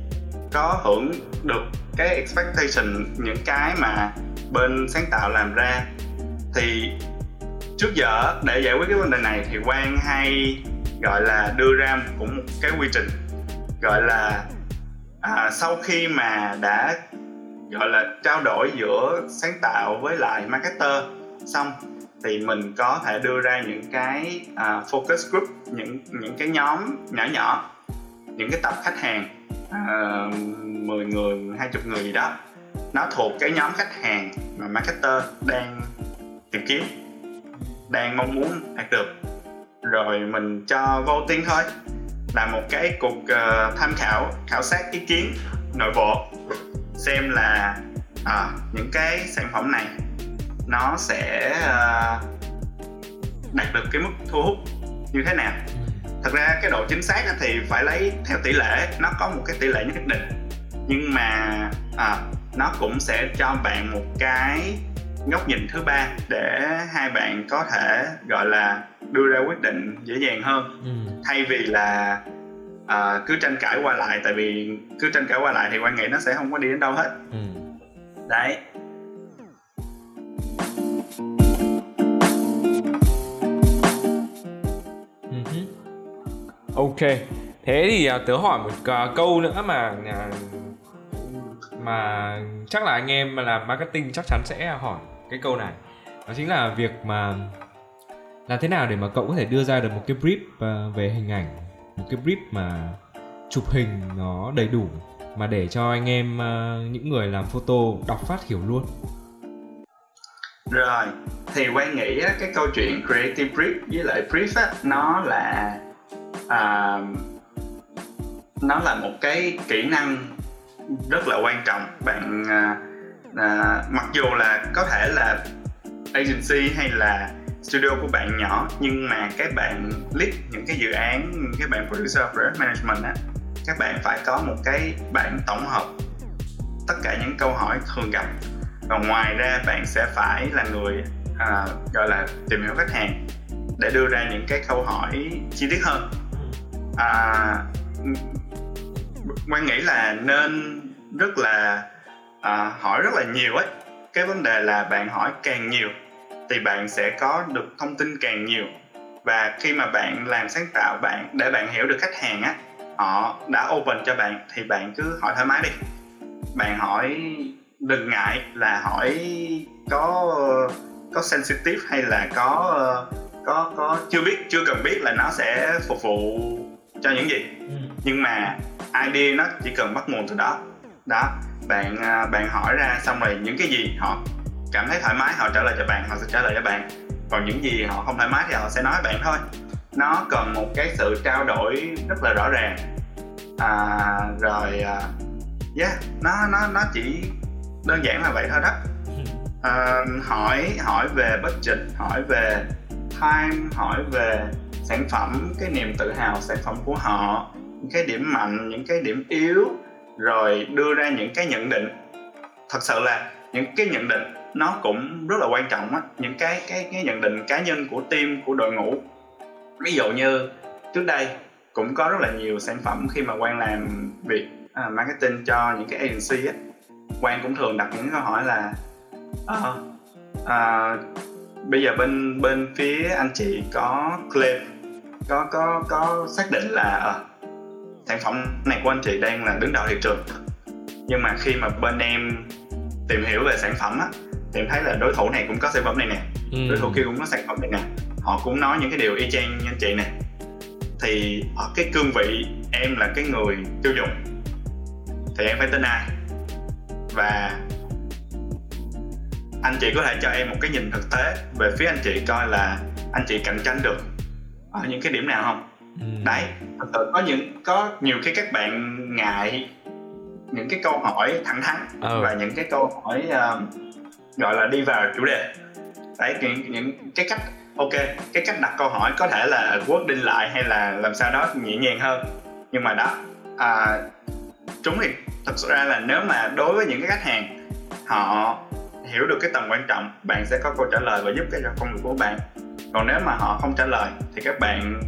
có hưởng được cái expectation những cái mà bên sáng tạo làm ra. Thì trước giờ để giải quyết cái vấn đề này thì quang hay gọi là đưa ra cũng một cái quy trình gọi là à, sau khi mà đã gọi là trao đổi giữa sáng tạo với lại marketer xong thì mình có thể đưa ra những cái uh, focus group những những cái nhóm nhỏ nhỏ những cái tập khách hàng à, uh, 10 người 20 người gì đó. Nó thuộc cái nhóm khách hàng mà marketer đang tìm kiếm đang mong muốn đạt được. Rồi mình cho voting thôi là một cái cuộc uh, tham khảo khảo sát ý kiến nội bộ xem là à, những cái sản phẩm này nó sẽ uh, đạt được cái mức thu hút như thế nào. Thật ra cái độ chính xác thì phải lấy theo tỷ lệ nó có một cái tỷ lệ nhất định. Nhưng mà à, nó cũng sẽ cho bạn một cái góc nhìn thứ ba để hai bạn có thể gọi là đưa ra quyết định dễ dàng hơn. Ừ. thay vì là uh, cứ tranh cãi qua lại tại vì cứ tranh cãi qua lại thì quan nghĩ nó sẽ không có đi đến đâu hết. Ừ. đấy.
Ok. Thế thì uh, tớ hỏi một uh, câu nữa mà uh, mà chắc là anh em mà làm marketing chắc chắn sẽ hỏi cái câu này. Đó chính là việc mà làm thế nào để mà cậu có thể đưa ra được một cái brief à, về hình ảnh? Một cái brief mà chụp hình nó đầy đủ mà để cho anh em à, những người làm photo đọc phát hiểu luôn.
Rồi thì quan nghĩ á, cái câu chuyện creative brief với lại brief á, nó là uh, nó là một cái kỹ năng rất là quan trọng. Bạn uh, mặc dù là có thể là agency hay là studio của bạn nhỏ nhưng mà các bạn lead những cái dự án các bạn producer project management á các bạn phải có một cái bản tổng hợp tất cả những câu hỏi thường gặp. Và ngoài ra bạn sẽ phải là người à, gọi là tìm hiểu khách hàng để đưa ra những cái câu hỏi chi tiết hơn. À, quan nghĩ là nên rất là à, hỏi rất là nhiều ấy. Cái vấn đề là bạn hỏi càng nhiều thì bạn sẽ có được thông tin càng nhiều. Và khi mà bạn làm sáng tạo bạn để bạn hiểu được khách hàng á họ đã open cho bạn thì bạn cứ hỏi thoải mái đi. Bạn hỏi đừng ngại là hỏi có có sensitive hay là có có có chưa biết chưa cần biết là nó sẽ phục vụ cho những gì. Ừ. nhưng mà idea nó chỉ cần bắt nguồn từ đó. Đó bạn à, bạn hỏi ra xong rồi những cái gì họ cảm thấy thoải mái họ trả lời cho bạn họ sẽ trả lời cho bạn. Còn những gì họ không thoải mái thì họ sẽ nói với bạn thôi. Nó cần một cái sự trao đổi rất là rõ ràng. À, rồi uh, yeah nó nó nó chỉ đơn giản là vậy thôi đó. À, hỏi hỏi về budget hỏi về time hỏi về sản phẩm cái niềm tự hào sản phẩm của họ những cái điểm mạnh những cái điểm yếu rồi đưa ra những cái nhận định. Thật sự là những cái nhận định nó cũng rất là quan trọng á những cái cái cái nhận định cá nhân của team của đội ngũ. Ví dụ như trước đây cũng có rất là nhiều sản phẩm khi mà quan làm việc uh, marketing cho những cái agency á. Quan cũng thường đặt những câu hỏi là uh, uh, bây giờ bên bên phía anh chị có claim có có có xác định là uh, sản phẩm này của anh chị đang là đứng đầu thị trường. Nhưng mà khi mà bên em tìm hiểu về sản phẩm á thì em thấy là đối thủ này cũng có sản phẩm này nè ừ. đối thủ kia cũng có sản phẩm này nè họ cũng nói những cái điều y chang như anh chị nè thì ở cái cương vị em là cái người tiêu dùng thì em phải tin ai và anh chị có thể cho em một cái nhìn thực tế về phía anh chị coi là anh chị cạnh tranh được ở những cái điểm nào không ừ. đấy thật sự có những có nhiều khi các bạn ngại những cái câu hỏi thẳng thắn ừ. và những cái câu hỏi uh, gọi là đi vào chủ đề. Đấy những, những cái cách ok cái cách đặt câu hỏi có thể là wording lại hay là làm sao đó nhẹ nhàng hơn. Nhưng mà đó à, chúng thì thật sự ra là nếu mà đối với những cái khách hàng họ hiểu được cái tầm quan trọng bạn sẽ có câu trả lời và giúp cái cho công việc của bạn. Còn nếu mà họ không trả lời thì các bạn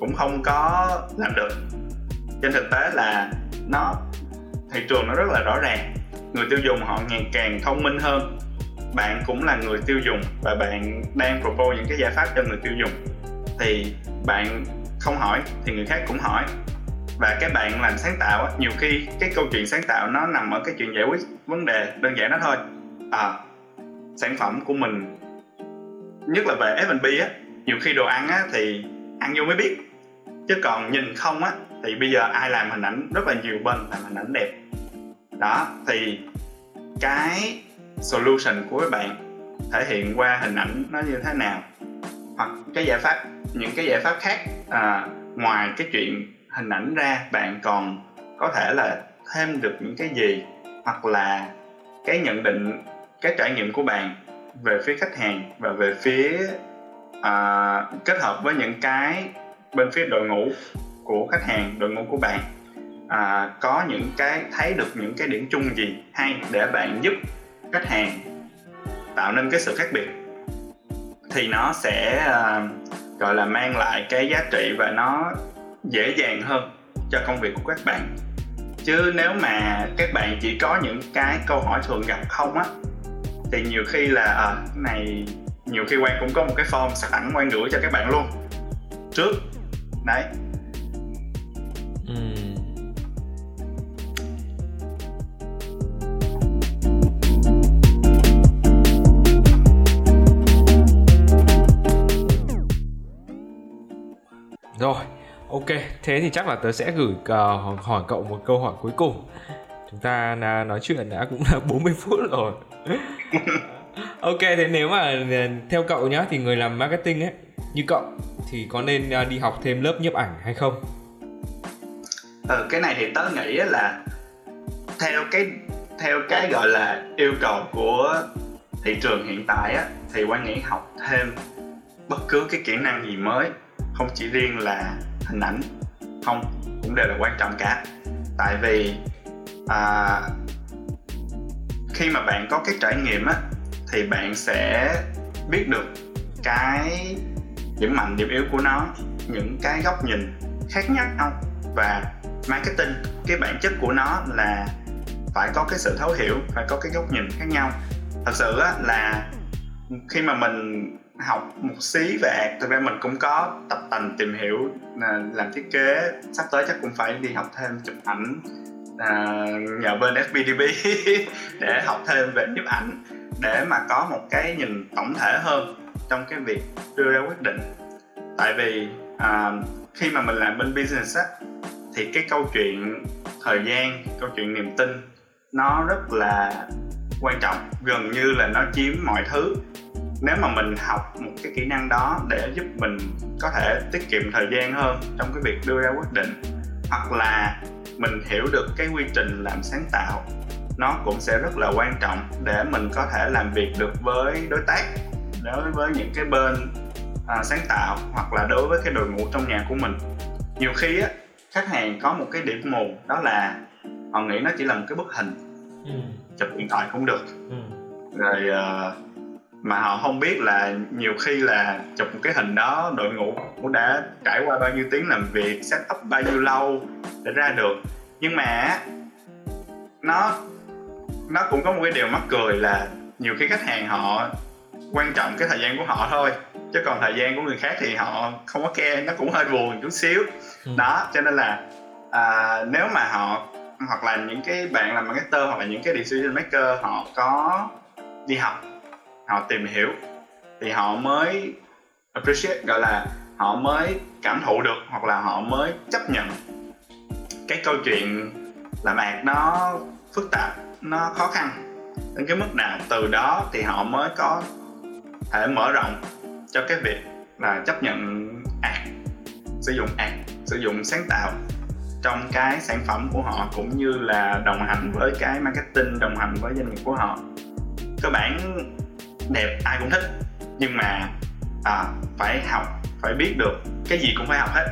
cũng không có làm được. Trên thực tế là nó thị trường nó rất là rõ ràng người tiêu dùng họ ngày càng thông minh hơn. Bạn cũng là người tiêu dùng và bạn đang propose những cái giải pháp cho người tiêu dùng. Thì bạn không hỏi thì người khác cũng hỏi. Và các bạn làm sáng tạo nhiều khi cái câu chuyện sáng tạo nó nằm ở cái chuyện giải quyết vấn đề đơn giản đó thôi. À, sản phẩm của mình nhất là về F&B á nhiều khi đồ ăn á thì ăn vô mới biết. Chứ còn nhìn không á thì bây giờ ai làm hình ảnh rất là nhiều bên làm hình ảnh đẹp đó thì cái solution của các bạn thể hiện qua hình ảnh nó như thế nào? Hoặc cái giải pháp những cái giải pháp khác à, ngoài cái chuyện hình ảnh ra bạn còn có thể là thêm được những cái gì? Hoặc là cái nhận định cái trải nghiệm của bạn về phía khách hàng và về phía à, kết hợp với những cái bên phía đội ngũ của khách hàng đội ngũ của bạn à, có những cái thấy được những cái điểm chung gì hay để bạn giúp khách hàng tạo nên cái sự khác biệt thì nó sẽ à, gọi là mang lại cái giá trị và nó dễ dàng hơn cho công việc của các bạn. Chứ nếu mà các bạn chỉ có những cái câu hỏi thường gặp không á thì nhiều khi là à, này nhiều khi quan cũng có một cái form sẵn quan gửi cho các bạn luôn trước. Đấy.
Rồi, ok, thế thì chắc là tớ sẽ gửi uh, hỏi cậu một câu hỏi cuối cùng. Chúng ta nói chuyện đã cũng là 40 phút rồi. ok, thế nếu mà ờ, theo cậu nhá thì người làm marketing ấy như cậu thì có nên uh, đi học thêm lớp nhiếp ảnh hay không?
Ờ, cái này thì tớ nghĩ là theo cái theo cái gọi là yêu cầu của thị trường hiện tại á thì quan nghĩ học thêm bất cứ cái kỹ năng gì mới không chỉ riêng là hình ảnh không cũng đều là quan trọng cả. Tại vì à, khi mà bạn có cái trải nghiệm á thì bạn sẽ biết được cái điểm mạnh điểm yếu của nó những cái góc nhìn khác nhau. Và marketing cái bản chất của nó là phải có cái sự thấu hiểu phải có cái góc nhìn khác nhau. Thật sự á là khi mà mình học một xí về art. Thực ra mình cũng có tập tành tìm hiểu à, làm thiết kế. Sắp tới chắc cũng phải đi học thêm chụp ảnh à, nhờ bên FPDB để học thêm về nhiếp ảnh để mà có một cái nhìn tổng thể hơn trong cái việc đưa ra quyết định. Tại vì à, khi mà mình làm bên business á thì cái câu chuyện thời gian câu chuyện niềm tin nó rất là quan trọng. Gần như là nó chiếm mọi thứ nếu mà mình học một cái kỹ năng đó để giúp mình có thể tiết kiệm thời gian hơn trong cái việc đưa ra quyết định hoặc là mình hiểu được cái quy trình làm sáng tạo nó cũng sẽ rất là quan trọng để mình có thể làm việc được với đối tác đối với những cái bên à, sáng tạo hoặc là đối với cái đội ngũ trong nhà của mình nhiều khi á khách hàng có một cái điểm mù đó là họ nghĩ nó chỉ là một cái bức hình ừ. chụp điện thoại cũng được ừ. rồi uh, mà họ không biết là nhiều khi là chụp một cái hình đó đội ngũ cũng đã trải qua bao nhiêu tiếng làm việc set up bao nhiêu lâu để ra được nhưng mà nó nó cũng có một cái điều mắc cười là nhiều khi khách hàng họ quan trọng cái thời gian của họ thôi chứ còn thời gian của người khác thì họ không có care nó cũng hơi buồn chút xíu ừ. đó cho nên là à, nếu mà họ hoặc là những cái bạn làm marketer hoặc là những cái decision maker họ có đi học họ tìm hiểu, thì họ mới appreciate, gọi là họ mới cảm thụ được, hoặc là họ mới chấp nhận cái câu chuyện làm ạc nó phức tạp, nó khó khăn đến cái mức nào. Từ đó thì họ mới có thể mở rộng cho cái việc là chấp nhận ạc, sử dụng ạc, sử dụng sáng tạo trong cái sản phẩm của họ, cũng như là đồng hành với cái marketing, đồng hành với doanh nghiệp của họ. Cơ bản đẹp ai cũng thích. Nhưng mà à, phải học phải biết được cái gì cũng phải học hết.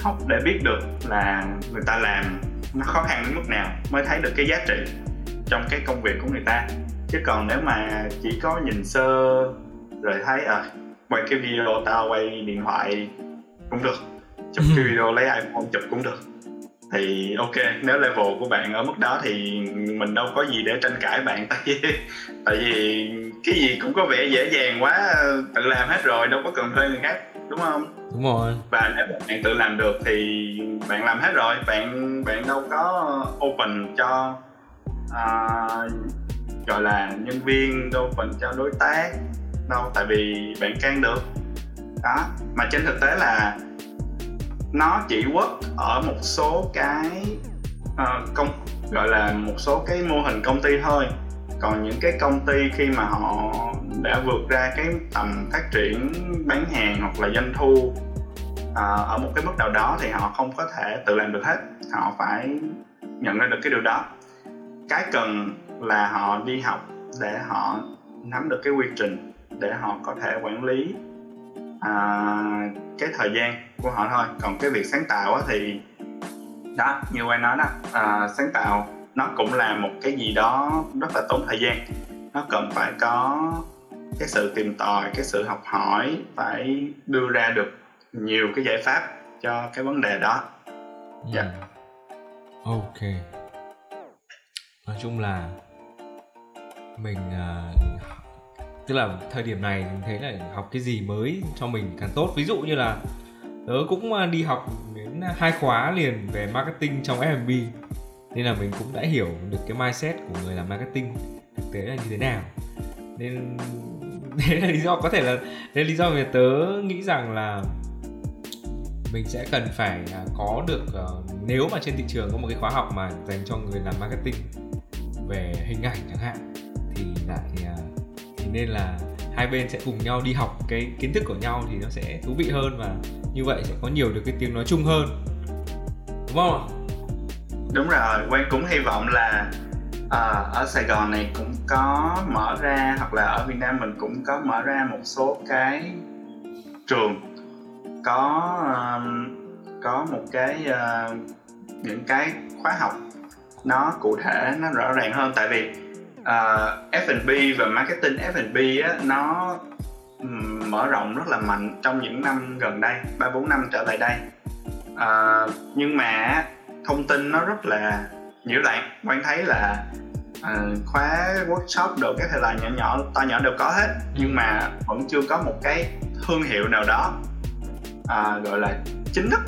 Học để biết được là người ta làm nó khó khăn đến mức nào mới thấy được cái giá trị trong cái công việc của người ta. Chứ còn nếu mà chỉ có nhìn sơ rồi thấy à quay cái video tao quay điện thoại cũng được chụp cái video lấy iphone chụp cũng được thì ok. Nếu level của bạn ở mức đó thì mình đâu có gì để tranh cãi bạn. Tại vì tại vì cái gì cũng có vẻ dễ dàng quá tự làm hết rồi đâu có cần thuê người khác đúng không?
Đúng rồi.
Và nếu bạn tự làm được thì bạn làm hết rồi bạn bạn đâu có open cho uh, gọi là nhân viên đâu open cho đối tác đâu tại vì bạn can được. Đó mà trên thực tế là nó chỉ work ở một số cái uh, công gọi là một số cái mô hình công ty thôi còn những cái công ty khi mà họ đã vượt ra cái tầm phát triển bán hàng hoặc là doanh thu à, ở một cái mức nào đó thì họ không có thể tự làm được hết. Họ phải nhận ra được cái điều đó. Cái cần là họ đi học để họ nắm được cái quy trình để họ có thể quản lý à, cái thời gian của họ thôi. Còn cái việc sáng tạo thì đó như quay nói đó à, sáng tạo nó cũng là một cái gì đó rất là tốn thời gian. Nó cần phải có cái sự tìm tòi cái sự học hỏi phải đưa ra được nhiều cái giải pháp cho cái vấn đề đó.
Dạ. Yeah. ok. Nói chung là mình uh, tức là thời điểm này mình thấy là học cái gì mới cho mình càng tốt. Ví dụ như là tớ cũng à, đi học đến hai khóa liền về marketing trong F&B nên là mình cũng đã hiểu được cái mindset của người làm marketing. Thực tế là như thế nào. Nên đấy là lý do, có thể là, đấy là lý do mà tớ nghĩ rằng là mình sẽ cần phải à, có được ờ, nếu mà trên thị trường có một cái khóa học mà dành cho người làm marketing về hình ảnh chẳng hạn, thì lại à, thì nên là hai bên sẽ cùng nhau đi học cái kiến thức của nhau thì nó sẽ thú vị hơn và như vậy sẽ có nhiều được cái tiếng nói chung hơn. Đúng không
đúng rồi quang cũng hy vọng là uh, ở Sài Gòn này cũng có mở ra hoặc là ở Việt Nam mình cũng có mở ra một số cái trường. Có um, có một cái uh, những cái khóa học nó cụ thể nó rõ ràng hơn. Tại vì ờ, uh, F&B và marketing F&B á, nó um, mở rộng rất là mạnh trong những năm gần đây ba bốn năm trở lại đây. Uh, nhưng mà thông tin nó rất là nhiễu loạn. Quan thấy là uh, khóa workshop đồ các thể loại nhỏ nhỏ to nhỏ đều có hết nhưng mà vẫn chưa có một cái thương hiệu nào đó uh, gọi là chính thức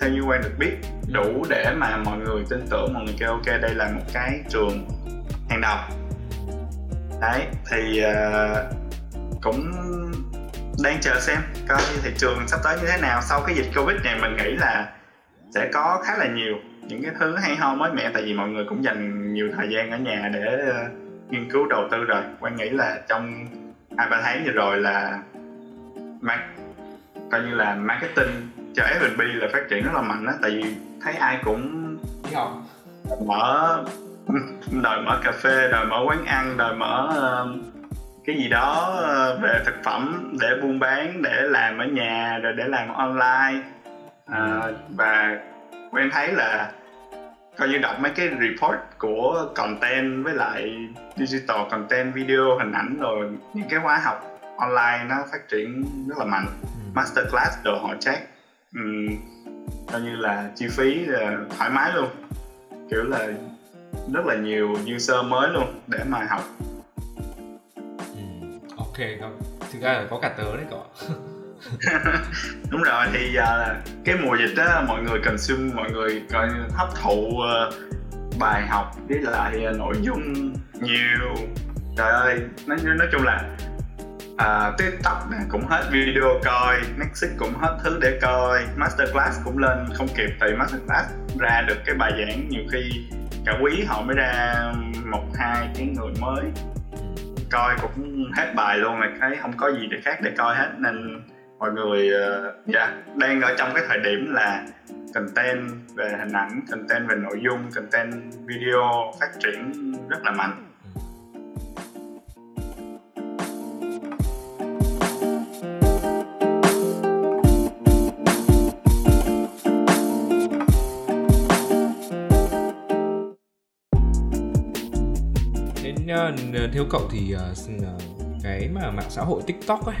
theo như quan được biết đủ để mà mọi người tin tưởng mọi người kêu ok đây là một cái trường hàng đầu. Đấy thì uh, cũng đang chờ xem coi thị trường sắp tới như thế nào. Sau cái dịch covid này mình nghĩ là sẽ có khá là nhiều những cái thứ hay ho mới mẻ tại vì mọi người cũng dành nhiều thời gian ở nhà để uh, nghiên cứu đầu tư rồi. Quan nghĩ là trong hai ba tháng vừa rồi là mark, coi như là marketing cho F&B là phát triển rất là mạnh đó tại vì thấy ai cũng mở đòi mở cà phê đòi mở quán ăn đòi mở uh, cái gì đó uh, về thực phẩm để buôn bán để làm ở nhà rồi để làm online uh, và quen thấy là coi như đọc mấy cái report của content với lại digital content video hình ảnh rồi những cái khóa học online nó phát triển rất là mạnh. Ừ. masterclass đồ họ check. Um, coi như là chi phí là thoải mái luôn. Kiểu là rất là nhiều user mới luôn để mà học.
Ừ, ok thực ra là có cả tớ đấy cậu
đúng rồi thì giờ là cái mùa dịch á mọi người consume mọi người coi hấp thụ uh, bài học với lại uh, nội dung nhiều. Trời ơi nói nói chung là uh, tiktok cũng hết video coi netflix cũng hết thứ để coi masterclass cũng lên không kịp tại masterclass ra được cái bài giảng nhiều khi cả quý họ mới ra một hai cái người mới. Coi cũng hết bài luôn là thấy không có gì để khác để coi hết nên mọi người uh, yeah, đang ở trong cái thời điểm là content về hình ảnh content về nội dung content video phát triển rất là mạnh.
Ờ, theo cậu thì uh, cái mà mạng xã hội tiktok ấy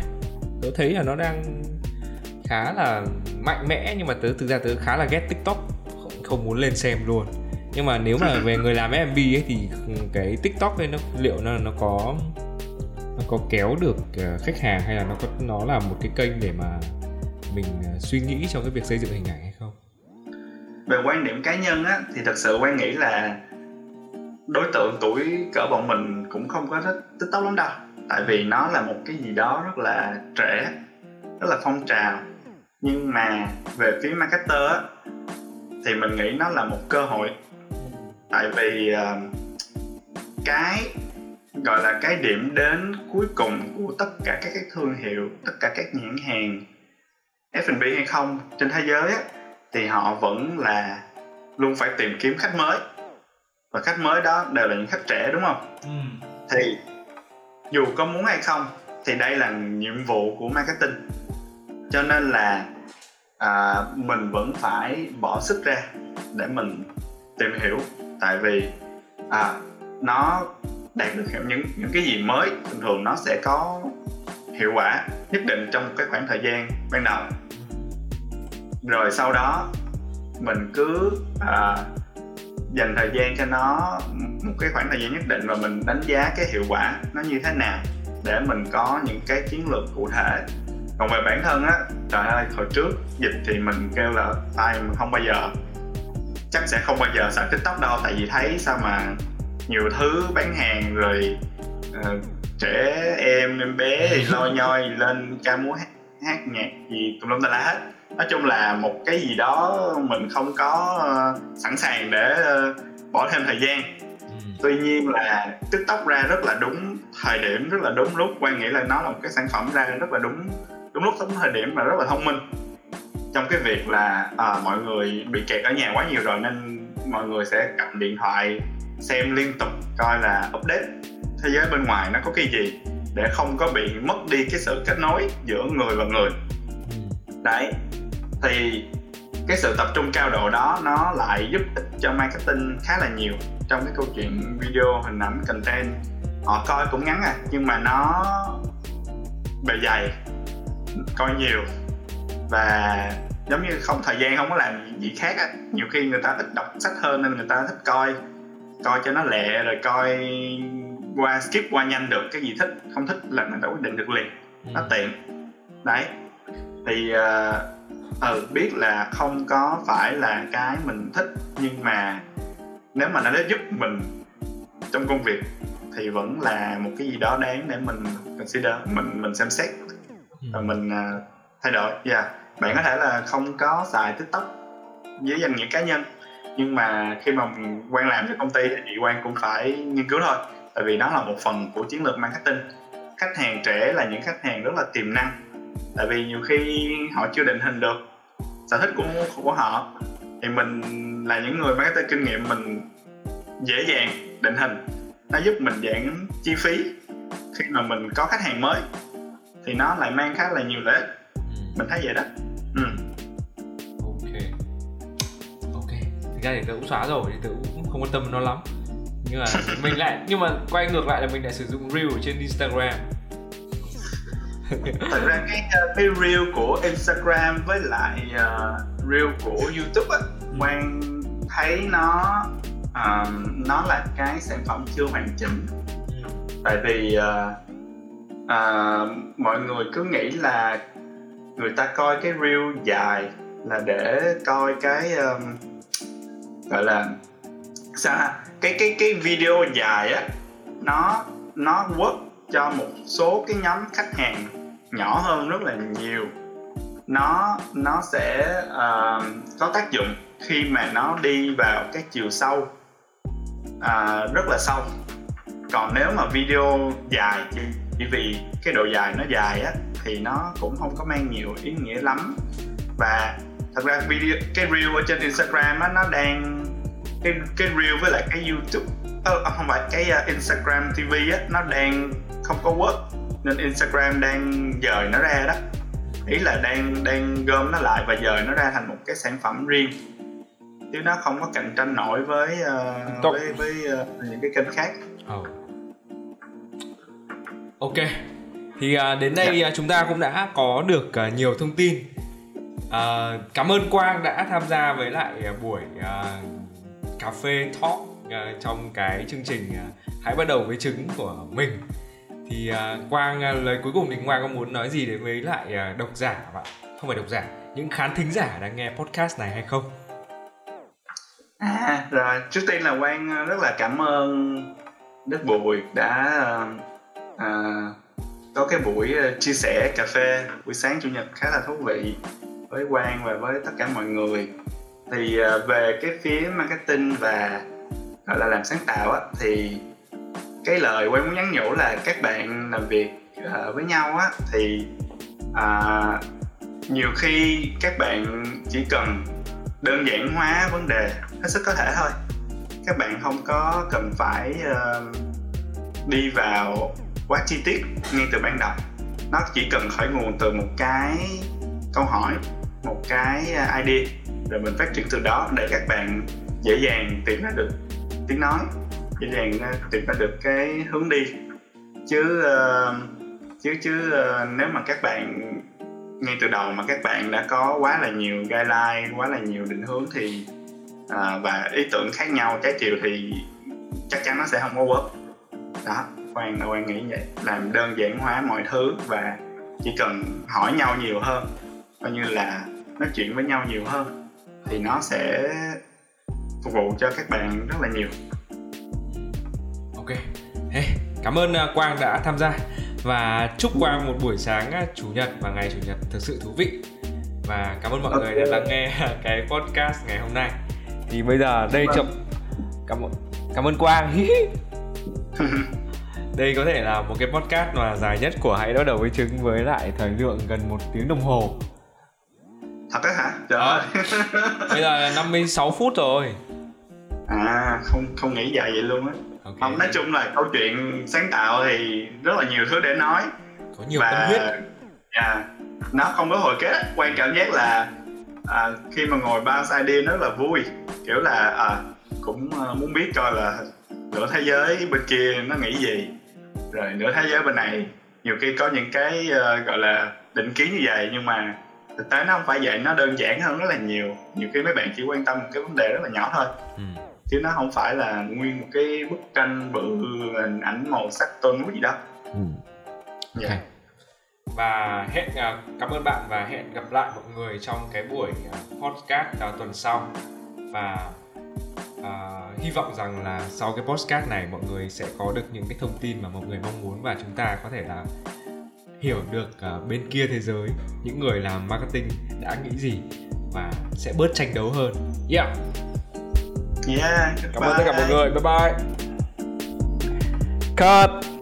tớ thấy là nó đang khá là mạnh mẽ nhưng mà tớ thực ra tớ khá là ghét tiktok. Không, không muốn lên xem luôn. Nhưng mà nếu mà về người làm mv ấy thì cái tiktok ấy nó liệu nó nó có nó có kéo được ờ, khách hàng hay là nó có nó là một cái kênh để mà mình ờ, suy nghĩ trong cái việc xây dựng hình ảnh hay không?
Về quan điểm cá nhân á thì thật sự quan nghĩ là đối tượng tuổi cỡ bọn mình cũng không có thích tiktok lắm đâu tại vì nó là một cái gì đó rất là trẻ rất là phong trào. Nhưng mà về phía marketer á thì mình nghĩ nó là một cơ hội. Tại vì uh, cái gọi là cái điểm đến cuối cùng của tất cả các cái thương hiệu tất cả các nhãn hàng F&B hay không trên thế giới á, thì họ vẫn là luôn phải tìm kiếm khách mới. Và khách mới đó đều là những khách trẻ đúng không? Ừ. thì dù có muốn hay không thì đây là nhiệm vụ của marketing. Cho nên là à, mình vẫn phải bỏ sức ra để mình tìm hiểu. Tại vì à, nó đạt được những những cái gì mới thường thường nó sẽ có hiệu quả nhất định trong cái khoảng thời gian ban đầu. Rồi sau đó mình cứ à, dành thời gian cho nó một cái khoảng thời gian nhất định và mình đánh giá cái hiệu quả nó như thế nào để mình có những cái chiến lược cụ thể. Còn về bản thân á trời ơi hồi trước dịch thì mình kêu là ai mình không bao giờ. Chắc sẽ không bao giờ xài tiktok đâu tại vì thấy sao mà nhiều thứ bán hàng rồi uh, trẻ em em bé thì lôi nhoi lên ca múa hát, hát nhạc gì tùm lum tà lá hết. Nói chung là một cái gì đó mình không có uh, sẵn sàng để uh, bỏ thêm thời gian. Tuy nhiên là tiktok ra rất là đúng thời điểm rất là đúng lúc. Quan nghĩ là nó là một cái sản phẩm ra rất là đúng đúng lúc đúng thời điểm và rất là thông minh. Trong cái việc là à, mọi người bị kẹt ở nhà quá nhiều rồi nên mọi người sẽ cầm điện thoại xem liên tục coi là update. Thế giới bên ngoài nó có cái gì để không có bị mất đi cái sự kết nối giữa người và người? Ừ. đấy. Thì cái sự tập trung cao độ đó nó lại giúp ích cho marketing khá là nhiều trong cái câu chuyện video hình ảnh content. Họ coi cũng ngắn à nhưng mà nó bề dày coi nhiều. Và giống như không thời gian không có làm gì khác á. Nhiều khi người ta thích đọc sách hơn nên người ta thích coi coi cho nó lẹ rồi coi qua skip qua nhanh được cái gì thích. Không thích là người ta quyết định được liền. Nó ừ. tiện. Đấy. Thì uh, ừ biết là không có phải là cái mình thích nhưng mà nếu mà nó đã giúp mình trong công việc thì vẫn là một cái gì đó đáng để mình consider mình mình xem xét. Và ừ. mình uh, thay đổi. Dạ. Yeah. bạn có thể là không có xài tiktok với danh nghĩa cá nhân nhưng mà khi mà quan làm cho công ty thì quan cũng phải nghiên cứu thôi. Tại vì nó là một phần của chiến lược marketing. Khách hàng trẻ là những khách hàng rất là tiềm năng. Tại vì nhiều khi họ chưa định hình được. Sở thích của của họ thì mình là những người marketing kinh nghiệm mình dễ dàng định hình. Nó giúp mình giảm chi phí khi mà mình có khách hàng mới. Thì nó lại mang khá là nhiều lợi ích. Ừ. mình thấy vậy đó. Ừ.
ok. Ok. Thực ra thì tớ cũng xóa rồi thì tớ cũng không quan tâm nó lắm. Nhưng mà mình lại nhưng mà quay ngược lại là mình lại sử dụng reel trên Instagram.
Thật ra cái uh, cái reel của Instagram với lại uh, reel của YouTube á quan thấy nó uh, nó là cái sản phẩm chưa hoàn chỉnh. Tại vì uh, uh, mọi người cứ nghĩ là người ta coi cái reel dài là để coi cái um, gọi là sao cái cái cái video dài á nó nó work cho một số cái nhóm khách hàng nhỏ hơn rất là nhiều nó nó sẽ uh, có tác dụng khi mà nó đi vào cái chiều sâu uh, rất là sâu. Còn nếu mà video dài chỉ, chỉ vì cái độ dài nó dài á thì nó cũng không có mang nhiều ý nghĩa lắm. Và thật ra video cái reel ở trên Instagram á nó đang cái cái reel với lại cái YouTube ờ, à, không phải cái uh, Instagram TV á nó đang không có work. Nên Instagram đang dời nó ra đó ý là đang đang gom nó lại và dời nó ra thành một cái sản phẩm riêng chứ nó không có cạnh tranh nổi với uh, với với uh, những cái kênh khác. Oh.
Ok. Thì uh, đến đây yeah. Dạ. chúng ta cũng đã có được uh, nhiều thông tin. Uh, cảm ơn Quang đã tham gia với lại uh, buổi uh, cà phê talk uh, trong cái chương trình uh, hãy bắt đầu với trứng của mình thì uh, quang uh, lời cuối cùng thì quang có muốn nói gì đến với lại uh, độc giả bạn không phải độc giả những khán thính giả đang nghe podcast này hay không?
À rồi trước tiên là quang rất là cảm ơn đức bùi đã uh, uh, có cái buổi chia sẻ cà phê buổi sáng chủ nhật khá là thú vị với quang và với tất cả mọi người. Thì về cái phía marketing và gọi là làm sáng tạo á thì cái lời quay muốn nhắn nhủ là các bạn làm việc uh, với nhau á thì uh, nhiều khi các bạn chỉ cần đơn giản hóa vấn đề hết sức có thể thôi. Các bạn không có cần phải uh, đi vào quá chi tiết ngay từ ban đầu. Nó chỉ cần khởi nguồn từ một cái câu hỏi một cái à, idea rồi mình phát triển từ đó để các bạn dễ dàng tìm ra được tiếng nói dễ dàng tìm ra được cái hướng đi. Chứ uh, chứ chứ uh, nếu mà các bạn ngay từ đầu mà các bạn đã có quá là nhiều guideline quá là nhiều định hướng thì uh, và ý tưởng khác nhau trái chiều thì chắc chắn nó sẽ không có work. Đó quan là quan nghĩ vậy làm đơn giản hóa mọi thứ và chỉ cần hỏi nhau nhiều hơn coi như là nói chuyện với nhau nhiều hơn thì nó sẽ phục vụ cho các bạn rất là nhiều
ok. Hey, cảm ơn à, quang đã tham gia. Và chúc quang một buổi sáng à, chủ nhật và ngày chủ nhật thực sự thú vị. Và cảm ơn mọi okay. người đã lắng nghe cái podcast ngày hôm nay. Thì bây giờ đây chậm. Cảm ơn cảm ơn quang. Đây có thể là một cái podcast mà dài nhất của hãy đỡ đầu với trứng với lại thời lượng gần một tiếng đồng hồ.
Thật đấy hả? Trời à,
bây giờ là 56 phút rồi.
À không không nghĩ dài vậy luôn á okay. không nói chung là câu chuyện sáng tạo thì rất là nhiều thứ để nói.
Có nhiều và, tâm huyết.
Yeah, nó không có hồi kết. Quan cảm giác là à, khi mà ngồi bao idea rất là vui. Kiểu là à, cũng uh, muốn biết coi là nửa thế giới bên kia nó nghĩ gì. Rồi nửa thế giới bên này nhiều khi có những cái uh, gọi là định kiến như vậy nhưng mà thực tế nó không phải vậy. Nó đơn giản hơn rất là nhiều. Nhiều khi mấy bạn chỉ quan tâm một cái vấn đề rất là nhỏ thôi. Ừ. chứ nó không phải là nguyên một cái bức tranh bự hình ảnh màu sắc tôn núi gì đó ừ.
yeah. Dạ. okay. và hẹn à, cảm ơn bạn và hẹn gặp lại mọi người trong cái buổi à, podcast tuần sau và uh, hy vọng rằng là sau cái podcast này mọi người sẽ có được những cái thông tin mà mọi người mong muốn và chúng ta có thể là hiểu được uh, bên kia thế giới những người làm marketing đã nghĩ gì và sẽ bớt tranh đấu hơn yeah
yeah
cảm ơn tất cả mọi người. Bye bye. Cut